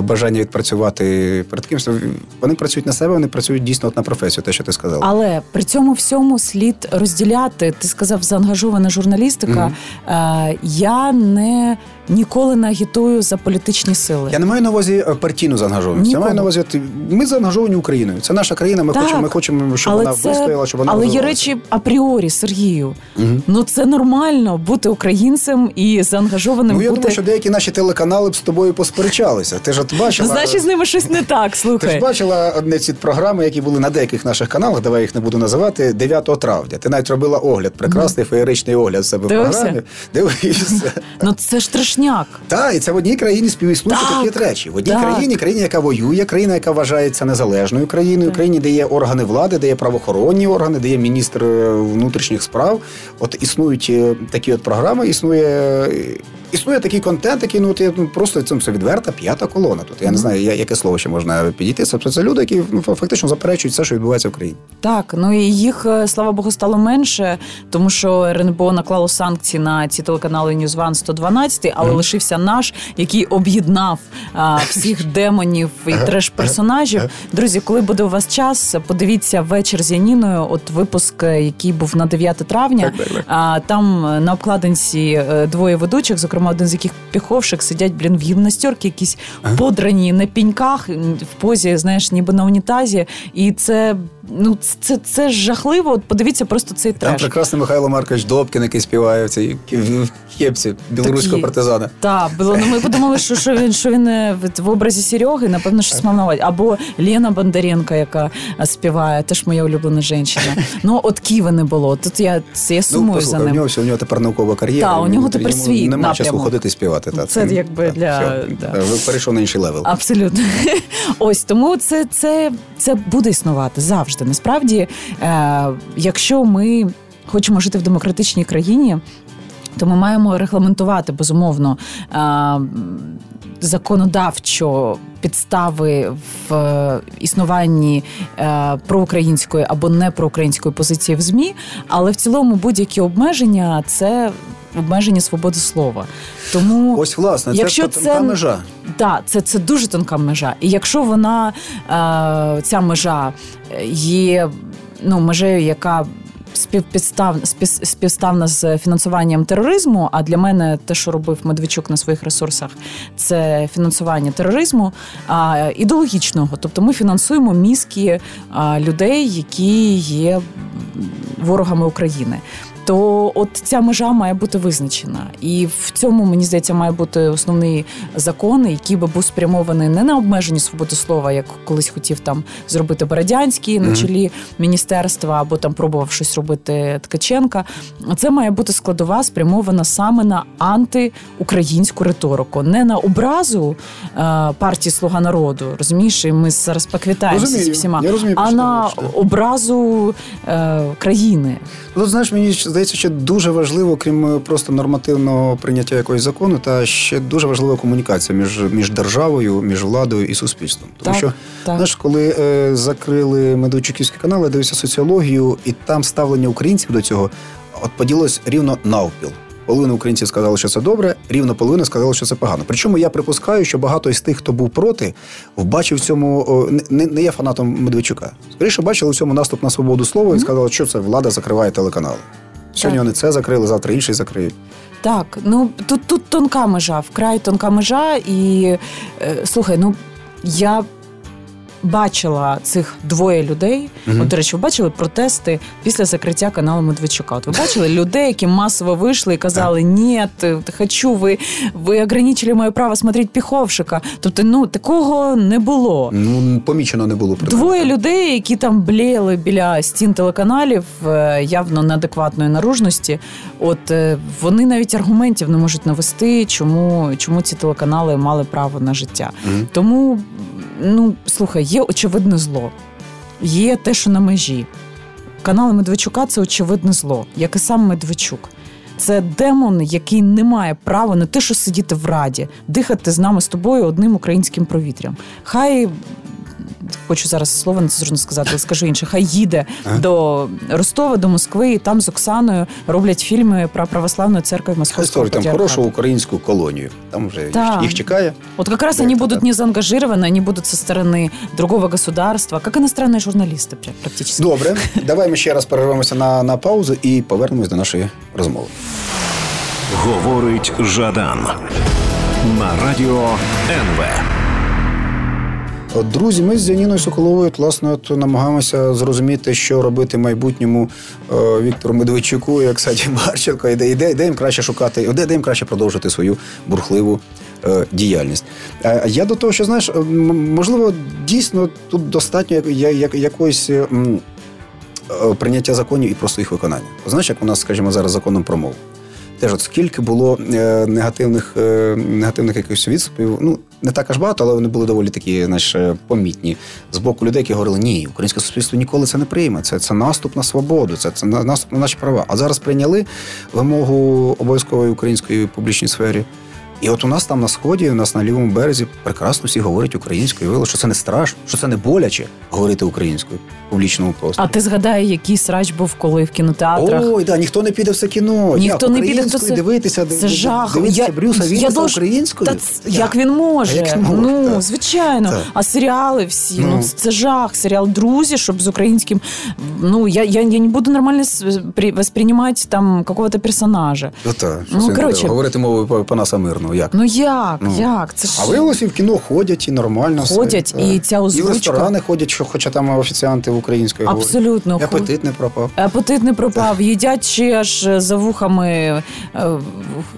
[SPEAKER 2] бажання відпрацювати перед кимось. Вони працюють на себе, вони працюють дійсно от на професію, те, що ти сказала.
[SPEAKER 3] Але при цьому всьому слід розділяти. Ти сказав заангажована журналістика. Е, я не ніколи не агітую за політичні сили.
[SPEAKER 2] Я не маю на увазі е, партійну заангажованість. Я маю на увазі, ми заангажовані Україною. Це наша країна. Ми
[SPEAKER 3] Так,
[SPEAKER 2] хочемо, ми хочемо, щоб вона
[SPEAKER 3] це,
[SPEAKER 2] вистояла, щоб вона
[SPEAKER 3] але є речі апріорі, Сергію.
[SPEAKER 2] Мгм.
[SPEAKER 3] Ну це нормально бути українцем і заангажованим
[SPEAKER 2] Ну я
[SPEAKER 3] бути.
[SPEAKER 2] думаю, що деякі наші телеканали б з тобою посперечалися. Ти ж от бачила.
[SPEAKER 3] Значить, з ними щось не так.
[SPEAKER 2] Ти ж
[SPEAKER 3] Слухай.
[SPEAKER 2] бачила одне ці програми, які були на деяких наших каналах, давай їх не буду називати, 9 травня. Ти навіть робила огляд, прекрасний феєричний огляд в себе в програмі. Дивився.
[SPEAKER 3] Ну це ж трешняк.
[SPEAKER 2] Так, і це в одній країні співіснують
[SPEAKER 3] Так,
[SPEAKER 2] такі речі. В одній
[SPEAKER 3] так.
[SPEAKER 2] країні, країні, яка воює, країна, яка вважається незалежною країною, країні, де є органи влади, де є правоохоронні органи, де є міністр е, внутрішніх справ. От існують е, такі от програми, існує. Існує такий контент, який ну, я, ну просто це, відверта п'ята колона. Тут я не знаю, я- яке слово ще можна підійти. Це, це люди, які ну, фактично заперечують все, що відбувається в країні.
[SPEAKER 3] Так, ну і їх, е, слава Богу, стало менше, тому що РНБО наклало санкції на ці телеканали One 112, але лишився наш, який об'єднав а, всіх демонів і треш-персонажів. Друзі, коли буде у вас час, подивіться вечір з Яніною. От випуск, е, який був на 9 травня. А там е, на обкладинці двоє ведучих, зокрема один з яких піховшик, сидять блін в гімнастерці, якісь подрані на піньках в позі, знаєш, ніби на унітазі. І це ну це, це жахливо. От подивіться просто цей
[SPEAKER 2] Там
[SPEAKER 3] треш.
[SPEAKER 2] прекрасний Михайло Маркович Добкін, який співає в цій в кепці білоруського
[SPEAKER 3] Такі.
[SPEAKER 2] партизана.
[SPEAKER 3] Так, було. Ну ми подумали, що, що він що він е, в- образі Сереги, напевно, щось мав на увазі. Або Лена Бондаренко, яка е, співає, теж моя улюблена жінка. Ну от Києва не було. Тут я, це я
[SPEAKER 2] Ну,
[SPEAKER 3] сумую за
[SPEAKER 2] послухай, у нього все, у нього тепер наукова кар'єра.
[SPEAKER 3] Та, у нього
[SPEAKER 2] він-
[SPEAKER 3] тепер свій
[SPEAKER 2] Нема часу ходити і співати. Та,
[SPEAKER 3] Це якби для-
[SPEAKER 2] все,
[SPEAKER 3] да.
[SPEAKER 2] Ви перейшов на інший левел.
[SPEAKER 3] Абсолютно. Ось тому це, це, це буде існувати завжди. Насправді, е, якщо ми хочемо жити в демократичній країні, то ми маємо регламентувати безумовно е, законодавчо підстави в е, існуванні е, проукраїнської або не проукраїнської позиції в ЗМІ, але в цілому будь-які обмеження це обмеження свободи слова. Тому
[SPEAKER 2] Ось, власне,
[SPEAKER 3] Якщо
[SPEAKER 2] це,
[SPEAKER 3] це-
[SPEAKER 2] тонка межа.
[SPEAKER 3] так, це, це дуже тонка межа. І якщо вона е, ця межа е, є ну, межею, яка співпідстав, спів- співставна з фінансуванням тероризму. А для мене те, що робив Медведчук на своїх ресурсах, це фінансування тероризму а, ідеологічного. Тобто ми фінансуємо мізки людей, які є ворогами України. То от ця межа має бути визначена, і в цьому мені здається має бути основний закон, який би був спрямований не на обмеження свободи слова, як колись хотів там зробити Бородянський на чолі міністерства, або там пробував щось робити Ткаченка. Це має бути складова спрямована саме на антиукраїнську риторику, не на образу е, партії Слуга народу. Розумієш, і ми зараз поквітаємося зі
[SPEAKER 2] Розумію.
[SPEAKER 3] всіма,
[SPEAKER 2] Я розумію,
[SPEAKER 3] а на образу е, країни.
[SPEAKER 2] Ну, знаєш, мені здається, що дуже важливо, крім е, просто нормативного прийняття якогось закону, та ще дуже важлива комунікація між, між державою, між владою і суспільством. Тому
[SPEAKER 3] Так,
[SPEAKER 2] що
[SPEAKER 3] так.
[SPEAKER 2] знаєш, коли е, закрили Медведчуківський канал, я дивився соціологію, і там ставлення українців до цього от поділось рівно навпіл. половина українців сказали, що це добре, рівно половина сказала, що це погано. Причому я припускаю, що багато із тих, хто був проти, вбачив в цьому не, не є фанатом Медведчука. Скоріше бачили в цьому наступ на свободу слова і сказали, що це влада закриває телеканали. Сьогодні вони це закрили, завтра інший закриють.
[SPEAKER 3] Так, ну тут, тут тонка межа, вкрай тонка межа. І е, слухай, ну я бачила цих двоє людей.
[SPEAKER 2] Мгм.
[SPEAKER 3] От, до речі, ви бачили протести після закриття каналу Медведчука. От ви бачили людей, які масово вийшли і казали: Ні, хочу, ви, ви ограничили моє право смотреть Піховшика. Тобто, ну такого не було.
[SPEAKER 2] Ну, помічено не було принаймні.
[SPEAKER 3] Двоє людей, які там блєли біля стін телеканалів, е, явно неадекватної наружності. От е, вони навіть аргументів не можуть навести, чому, чому ці телеканали мали право на життя.
[SPEAKER 2] Мгм.
[SPEAKER 3] Тому, ну слухай, є очевидне зло, є те, що на межі. Канал Медведчука це очевидне зло, як і сам Медведчук. Це демон, який не має права на те, що сидіти в раді, дихати з нами з тобою одним українським провітрям. Хай хочу зараз слово не зручно сказати, але скажу інше. Хай їде
[SPEAKER 2] Ага.
[SPEAKER 3] до Ростова, до Москви, і там з Оксаною роблять фільми про православну церкву
[SPEAKER 2] Хай
[SPEAKER 3] Московського
[SPEAKER 2] створить там
[SPEAKER 3] патріархату.
[SPEAKER 2] хорошу українську колонію. Там вже
[SPEAKER 3] Так.
[SPEAKER 2] їх чекає.
[SPEAKER 3] Вот как раз
[SPEAKER 2] Да,
[SPEAKER 3] они
[SPEAKER 2] это
[SPEAKER 3] будут
[SPEAKER 2] да.
[SPEAKER 3] не заангажированы, они будут со стороны другого государства, как иностранные журналисты пря- практически.
[SPEAKER 2] Добре, давай ми ще раз перервемося на, на паузу і повернемось до нашої розмови.
[SPEAKER 1] Говорить Жадан на радіо НВ.
[SPEAKER 2] Друзі, ми з Яніною Соколовою власне от, намагаємося зрозуміти, що робити майбутньому е, Віктору Медведчуку, як Саді Барченко, і де, і де, де їм краще шукати, де, де їм краще продовжити свою бурхливу е, діяльність. Е, я до того, що знаєш, можливо, дійсно тут достатньо як, якоїсь. Прийняття законів і просто їх виконання. Знаєш, як у нас, скажімо, зараз законом про мову. Теж от скільки було негативних, негативних якихось відступів, ну не так аж багато, але вони були доволі такі, знаєш, е, помітні з боку людей, які говорили, ні, українське суспільство ніколи це не прийме. Це, це наступ на свободу, це, це наступ на наші права. А зараз прийняли вимогу обов'язкової української публічній сфері. І от у нас там на сході, у нас на лівому березі прекрасно всі говорять українською. Вило, що це не страшно, що це не боляче говорити українською публічному просторі.
[SPEAKER 3] А ти згадай, який срач був коли в кінотеатрах.
[SPEAKER 2] Ой, да, ніхто не піде в це кіно.
[SPEAKER 3] Ніхто
[SPEAKER 2] Як,
[SPEAKER 3] не піде, хто це-
[SPEAKER 2] дивитися,
[SPEAKER 3] Це жах.
[SPEAKER 2] дивитися
[SPEAKER 3] Я-
[SPEAKER 2] Брюса
[SPEAKER 3] я
[SPEAKER 2] Вілліса
[SPEAKER 3] дож-
[SPEAKER 2] українською.
[SPEAKER 3] Та ц- як він може?
[SPEAKER 2] Як він може,
[SPEAKER 3] ну,
[SPEAKER 2] так.
[SPEAKER 3] звичайно.
[SPEAKER 2] Так.
[SPEAKER 3] А серіали всі, ну,
[SPEAKER 2] Ну.
[SPEAKER 3] це, жах. Серіал Друзі, щоб з українським. Ну, я, я, я не буду нормально с- при- воспринимать там какого-то персонажа.
[SPEAKER 2] Ну, так,
[SPEAKER 3] Ну, коротше.
[SPEAKER 2] буде? говорити мовою Па- Панаса Мирного. Як?
[SPEAKER 3] Ну як?
[SPEAKER 2] Ну.
[SPEAKER 3] Як? Це ж...
[SPEAKER 2] А виявилося, в кіно ходять, і нормально.
[SPEAKER 3] Ходять,
[SPEAKER 2] так.
[SPEAKER 3] і ця
[SPEAKER 2] І в
[SPEAKER 3] озвучка.
[SPEAKER 2] ресторани ходять, що, хоча там офіціанти українською говорять.
[SPEAKER 3] Абсолютно.
[SPEAKER 2] І апетит не пропав.
[SPEAKER 3] Апетит не пропав, їдять ще аж за вухами е,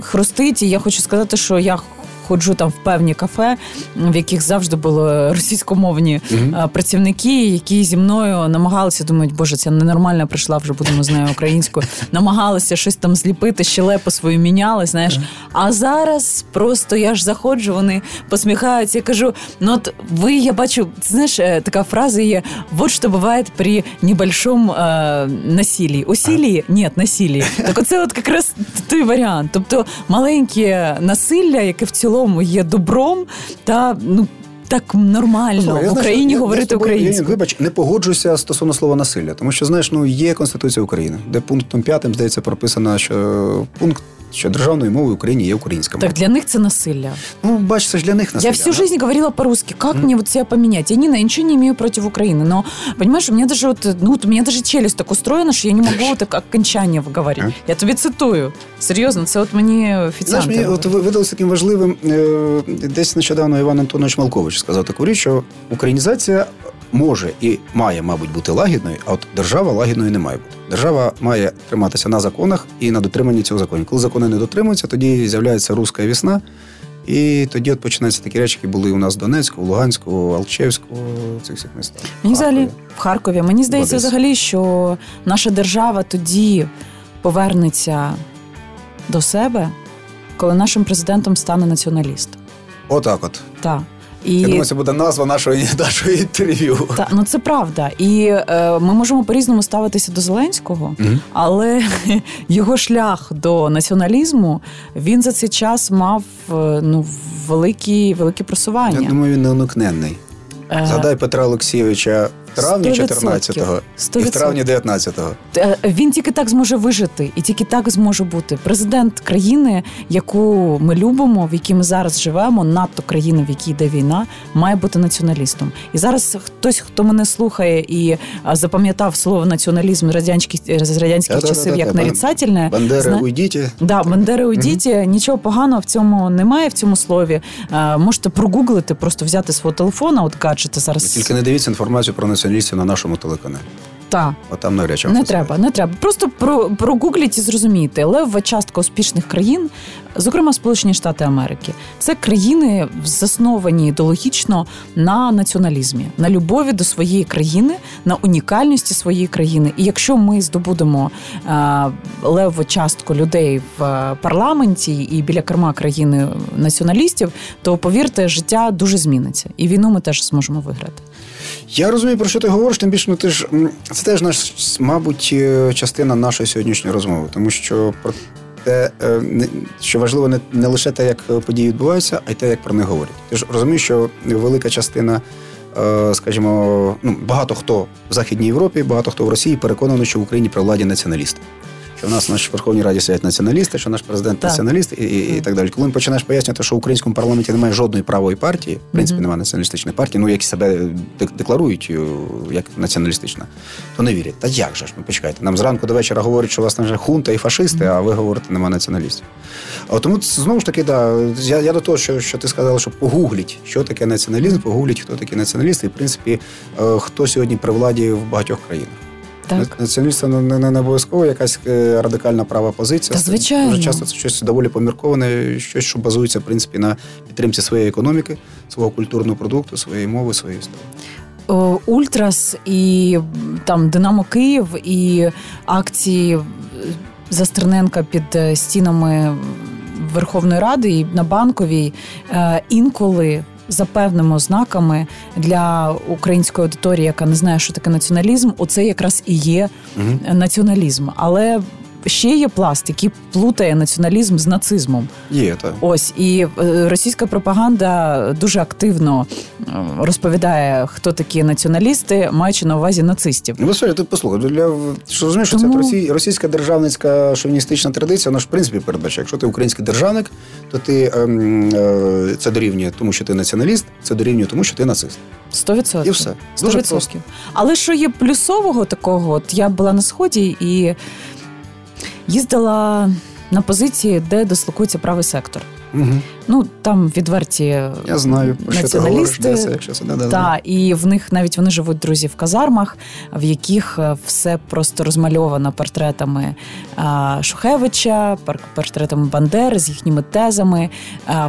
[SPEAKER 3] хрустить. І я хочу сказати, що я ходжу там в певні кафе, в яких завжди були російськомовні е, працівники, які зі мною намагалися, думають, боже, це ненормально прийшла, вже будемо з нею українською. Намагалися щось там зліпити, щелепу свою міняли, знаєш. А зараз просто я ж заходжу, вони посміхаються. Я кажу: ну от ви, я бачу, знаєш, е, така фраза є: вот що буває при небольшом е, насіллі. Усіллі? Ні, насіллі. Так оце от якраз той варіант. Тобто маленьке насилля, яке в цілому є добром, та ну. Так нормально
[SPEAKER 2] я
[SPEAKER 3] в Україні
[SPEAKER 2] я-
[SPEAKER 3] говорити українською.
[SPEAKER 2] Вибач, не погоджуся стосовно слова насилля, тому що знаєш, ну є Конституція України, де пунктом п'ятим, здається, прописано, що пункт, що державною мовою в Україні є українська мова.
[SPEAKER 3] Так для них це насилля.
[SPEAKER 2] Ну, бач, це ж для них насилля.
[SPEAKER 3] Я всю жизнь говорила по-русски. Как мне вот себя поменять? Я, Нина, я ничего не имею против Украины, но, понимаешь, у меня даже вот, ну, вот у меня даже челюсть так устроена, що я не можу так окончання виговорити.
[SPEAKER 2] А?
[SPEAKER 3] Я тобі цитую. Серйозно, це от мені
[SPEAKER 2] Знаєш, мені от видалося таким важливим е, десь нещодавно Іван Антонович Малкович сказав таку річ, що українізація може і має, мабуть, бути лагідною, а от держава лагідною не має бути. Держава має триматися на законах і на дотриманні цього закону. Коли закони не дотримуються, тоді з'являється руська вісна. І тоді от починаються такі речі, які були у нас в Донецьку, в Луганську, Алчевську, цих всіх містах.
[SPEAKER 3] Мені взагалі в Харкові. Мені здається,
[SPEAKER 2] Одесі.
[SPEAKER 3] взагалі, що наша держава тоді повернеться до себе, коли нашим президентом стане націоналіст.
[SPEAKER 2] Отак от.
[SPEAKER 3] Так. І...
[SPEAKER 2] Я думаю, це буде назва нашого, нашого інтерв'ю.
[SPEAKER 3] Та, ну це правда. І е, ми можемо по-різному ставитися до Зеленського,
[SPEAKER 2] Мгм.
[SPEAKER 3] але його шлях до націоналізму він за цей час мав е, ну, великі, великі
[SPEAKER 2] Я думаю, він неуникненний.
[SPEAKER 3] Е,
[SPEAKER 2] Згадай Петра Олексійовича травні
[SPEAKER 3] 100%.
[SPEAKER 2] 14-го і в травні 19-го.
[SPEAKER 3] Е, Він тільки так зможе вижити, і тільки так зможе бути президент країни, яку ми любимо, в якій ми зараз живемо, надто країни, в якій йде війна, має бути націоналістом. І зараз хтось, хто мене слухає і запам'ятав слово націоналізм з радянських з радянських часів як нарицательне,
[SPEAKER 2] Бандери,
[SPEAKER 3] зна-
[SPEAKER 2] уйдіть.
[SPEAKER 3] Да, Бандери у діті, нічого поганого в цьому немає в цьому слові. Е, можете прогуглити, просто взяти свого телефона, от гаджети зараз.
[SPEAKER 2] Тільки не дивіться інформацію про націоналістів на нашому телеканалі.
[SPEAKER 3] Та.
[SPEAKER 2] От там навряд чи
[SPEAKER 3] Не треба, не треба. Просто про, прогугліть і зрозумійте. Левова частка успішних країн, зокрема Сполучені Штати Америки, це країни засновані ідеологічно на націоналізмі, на любові до своєї країни, на унікальності своєї країни. І якщо ми здобудемо е, левову частку людей в е, парламенті і біля керма країни націоналістів, то повірте, життя дуже зміниться, і війну ми теж зможемо виграти.
[SPEAKER 2] Я розумію, про що ти говориш, тим більше ну, ти ж це теж наш, мабуть, е, частина нашої сьогоднішньої розмови, тому що про те, е, що важливо не, не лише те, як е, події відбуваються, а й те, як про них говорять. Ти ж розумієш, що велика частина, скажімо, ну багато хто в Західній Європі, багато хто в Росії переконаний, що в Україні при владі націоналісти. Що в нас в нашій Верховній Раді сидять націоналісти, що наш президент
[SPEAKER 3] Так.
[SPEAKER 2] націоналіст і, і, і так далі. Коли починаєш пояснювати, що в українському парламенті немає жодної правої партії, в принципі, немає націоналістичної партії, ну які себе декларують е, як націоналістична, то не вірять. Та як же ж? Ну почекайте, нам зранку до вечора говорять, що у вас вже хунта і фашисти, а ви говорите, немає націоналістів. А тому знову ж таки, да, я, я до того, що, що ти сказала, що погугліть, що таке націоналізм, погугліть, хто такі націоналісти, і в принципі, е, хто сьогодні при владі в багатьох країнах.
[SPEAKER 3] Так.
[SPEAKER 2] Націоналісти не, не, не обов'язково якась е, радикальна права позиція.
[SPEAKER 3] Та, звичайно.
[SPEAKER 2] Дуже часто це щось доволі помірковане, щось, що базується в принципі на підтримці своєї економіки, свого культурного продукту, своєї мови, своєї історії.
[SPEAKER 3] Ультрас і там Динамо Київ і акції Застерненка під е, стінами Верховної Ради і на банковій е, інколи. За певними ознаками для української аудиторії, яка не знає, що таке націоналізм, оце якраз і є
[SPEAKER 2] Угу.
[SPEAKER 3] націоналізм. Але ще є пласт, який плутає націоналізм з нацизмом.
[SPEAKER 2] Є так.
[SPEAKER 3] Ось і е, російська пропаганда дуже активно е, розповідає, хто такі націоналісти, маючи на увазі нацистів.
[SPEAKER 2] Ну, безпечно, ти послухай, для ж розумієш, що
[SPEAKER 3] Тому-
[SPEAKER 2] це російська державницька шовіністична традиція, вона ж в принципі передбачає. Якщо ти український державник, то ти ем, е, це дорівнює тому, що ти націоналіст, це дорівнює тому, що ти нацист.
[SPEAKER 3] 100%.
[SPEAKER 2] І все.
[SPEAKER 3] 100%.
[SPEAKER 2] Дуже просто.
[SPEAKER 3] Але що є плюсового такого? От я була на сході і їздила на позиції, де дислокується правий сектор.
[SPEAKER 2] Угу.
[SPEAKER 3] Ну там відверті
[SPEAKER 2] Я знаю, про що ти говориш,
[SPEAKER 3] націоналісти.
[SPEAKER 2] да, да.
[SPEAKER 3] Та і в них навіть вони живуть друзі в казармах, в яких е, все просто розмальовано портретами а, Шухевича, портретами Бандери з їхніми тезами.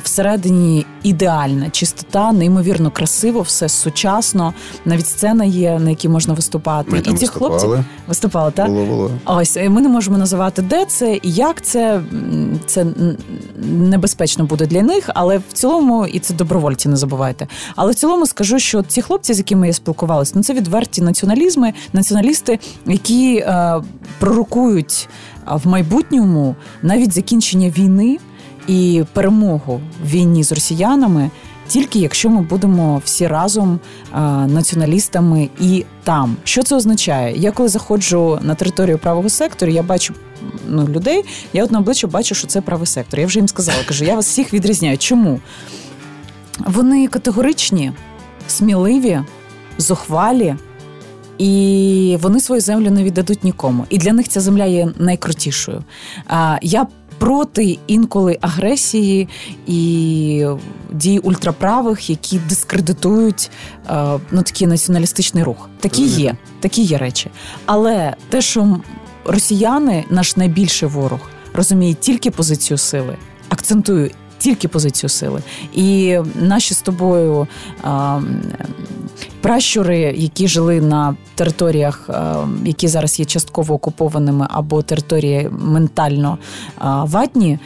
[SPEAKER 3] Всередині ідеальна чистота, неймовірно красиво, все сучасно. Навіть сцена є, на якій можна виступати.
[SPEAKER 2] Ми
[SPEAKER 3] і
[SPEAKER 2] там
[SPEAKER 3] ці хлопці
[SPEAKER 2] виступали.
[SPEAKER 3] виступали, так?
[SPEAKER 2] Було, було.
[SPEAKER 3] Ось ми не можемо називати, де це і як це. Це небезпечно буде для них, але в цілому, і це добровольці, не забувайте. Але в цілому скажу, що ці хлопці, з якими я спілкувалася, ну це відверті націоналізми, націоналісти, які е, пророкують в майбутньому навіть закінчення війни і перемогу в війні з росіянами. Тільки якщо ми будемо всі разом е, націоналістами і там. Що це означає? Я коли заходжу на територію правого сектору, я бачу ну, людей, я от на обличчя бачу, що це правий сектор. Я вже їм сказала, кажу, я вас всіх відрізняю. Чому? Вони категоричні, сміливі, зухвалі, і вони свою землю не віддадуть нікому. І для них ця земля є найкрутішою. Я проти інколи агресії і дій ультраправих, які дискредитують е, ну, такий націоналістичний рух. Такі є, такі є речі. Але те, що росіяни, наш найбільший ворог, розуміють тільки позицію сили, акцентую. Тільки позицію сили. І наші з тобою а, пращури, які жили на територіях, які зараз є частково окупованими, або території ментально а, ватні,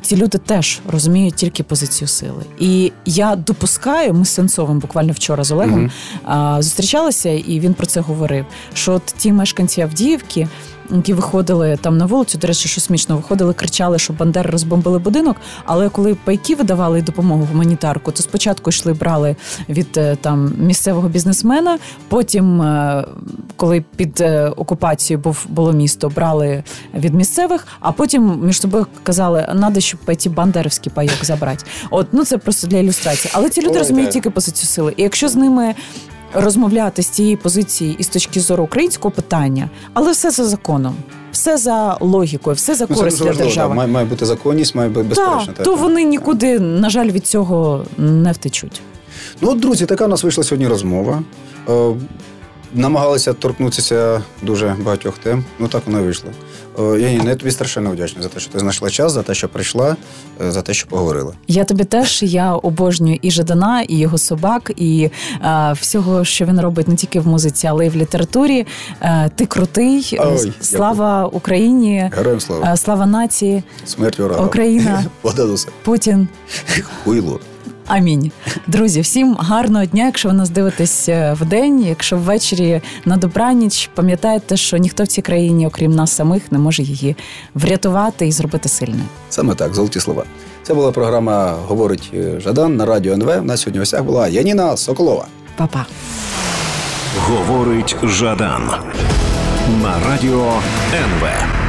[SPEAKER 3] ці люди теж розуміють тільки позицію сили. І я допускаю, ми з Сенцовим буквально вчора з Олегом а, зустрічалися, і він про це говорив. Що от ті мешканці Авдіївки, які виходили там на вулицю. До речі, що смішно, виходили, кричали, що Бандери розбомбили будинок. Але коли пайки видавали допомогу гуманітарку, то спочатку йшли, брали від е, там місцевого бізнесмена. Потім, е, коли під е, окупацією був було місто, брали від місцевих, а потім між собою казали, надо, щоб ті бандерівський пайок забрати. От ну це просто для ілюстрації. Але ці люди
[SPEAKER 2] Ой,
[SPEAKER 3] розуміють
[SPEAKER 2] так.
[SPEAKER 3] тільки позицію сили. І якщо з ними розмовляти з цієї позиції і з точки зору українського питання, але все за законом, все за логікою, все за
[SPEAKER 2] Ну,
[SPEAKER 3] користь
[SPEAKER 2] дуже
[SPEAKER 3] для
[SPEAKER 2] важливо.
[SPEAKER 3] держави.
[SPEAKER 2] Має, має бути законність, має бути безперечно.
[SPEAKER 3] Так,
[SPEAKER 2] так.
[SPEAKER 3] то вони нікуди, на жаль, від цього не втечуть.
[SPEAKER 2] Ну, от, друзі, така у нас вийшла сьогодні розмова. Е, намагалися торкнутися дуже багатьох тем. Ну так воно і вийшло. Е, я тобі страшенно вдячний за те, що ти знайшла час, за те, що прийшла, е, за те, що поговорила.
[SPEAKER 3] Я тобі теж я обожнюю і Жадана, і його собак, і е, всього, що він робить не тільки в музиці, але й в літературі. Е, ти крутий.
[SPEAKER 2] Ой,
[SPEAKER 3] Е, слава Україні,
[SPEAKER 2] Героям слава.
[SPEAKER 3] слава нації,
[SPEAKER 2] Смерть ворогам.
[SPEAKER 3] Україна. Путін.
[SPEAKER 2] Хуйло.
[SPEAKER 3] Амінь. Друзі, всім гарного дня. Якщо ви нас дивитесь е, в день, якщо ввечері на добраніч, пам'ятайте, що ніхто в цій країні, окрім нас самих, не може її врятувати і зробити сильною.
[SPEAKER 2] Саме так, золоті слова. Це була програма Говорить е, Жадан на радіо НВ. У нас сьогодні в гостях була Яніна Соколова.
[SPEAKER 3] Па-па.
[SPEAKER 1] Говорить Жадан на радіо НВ.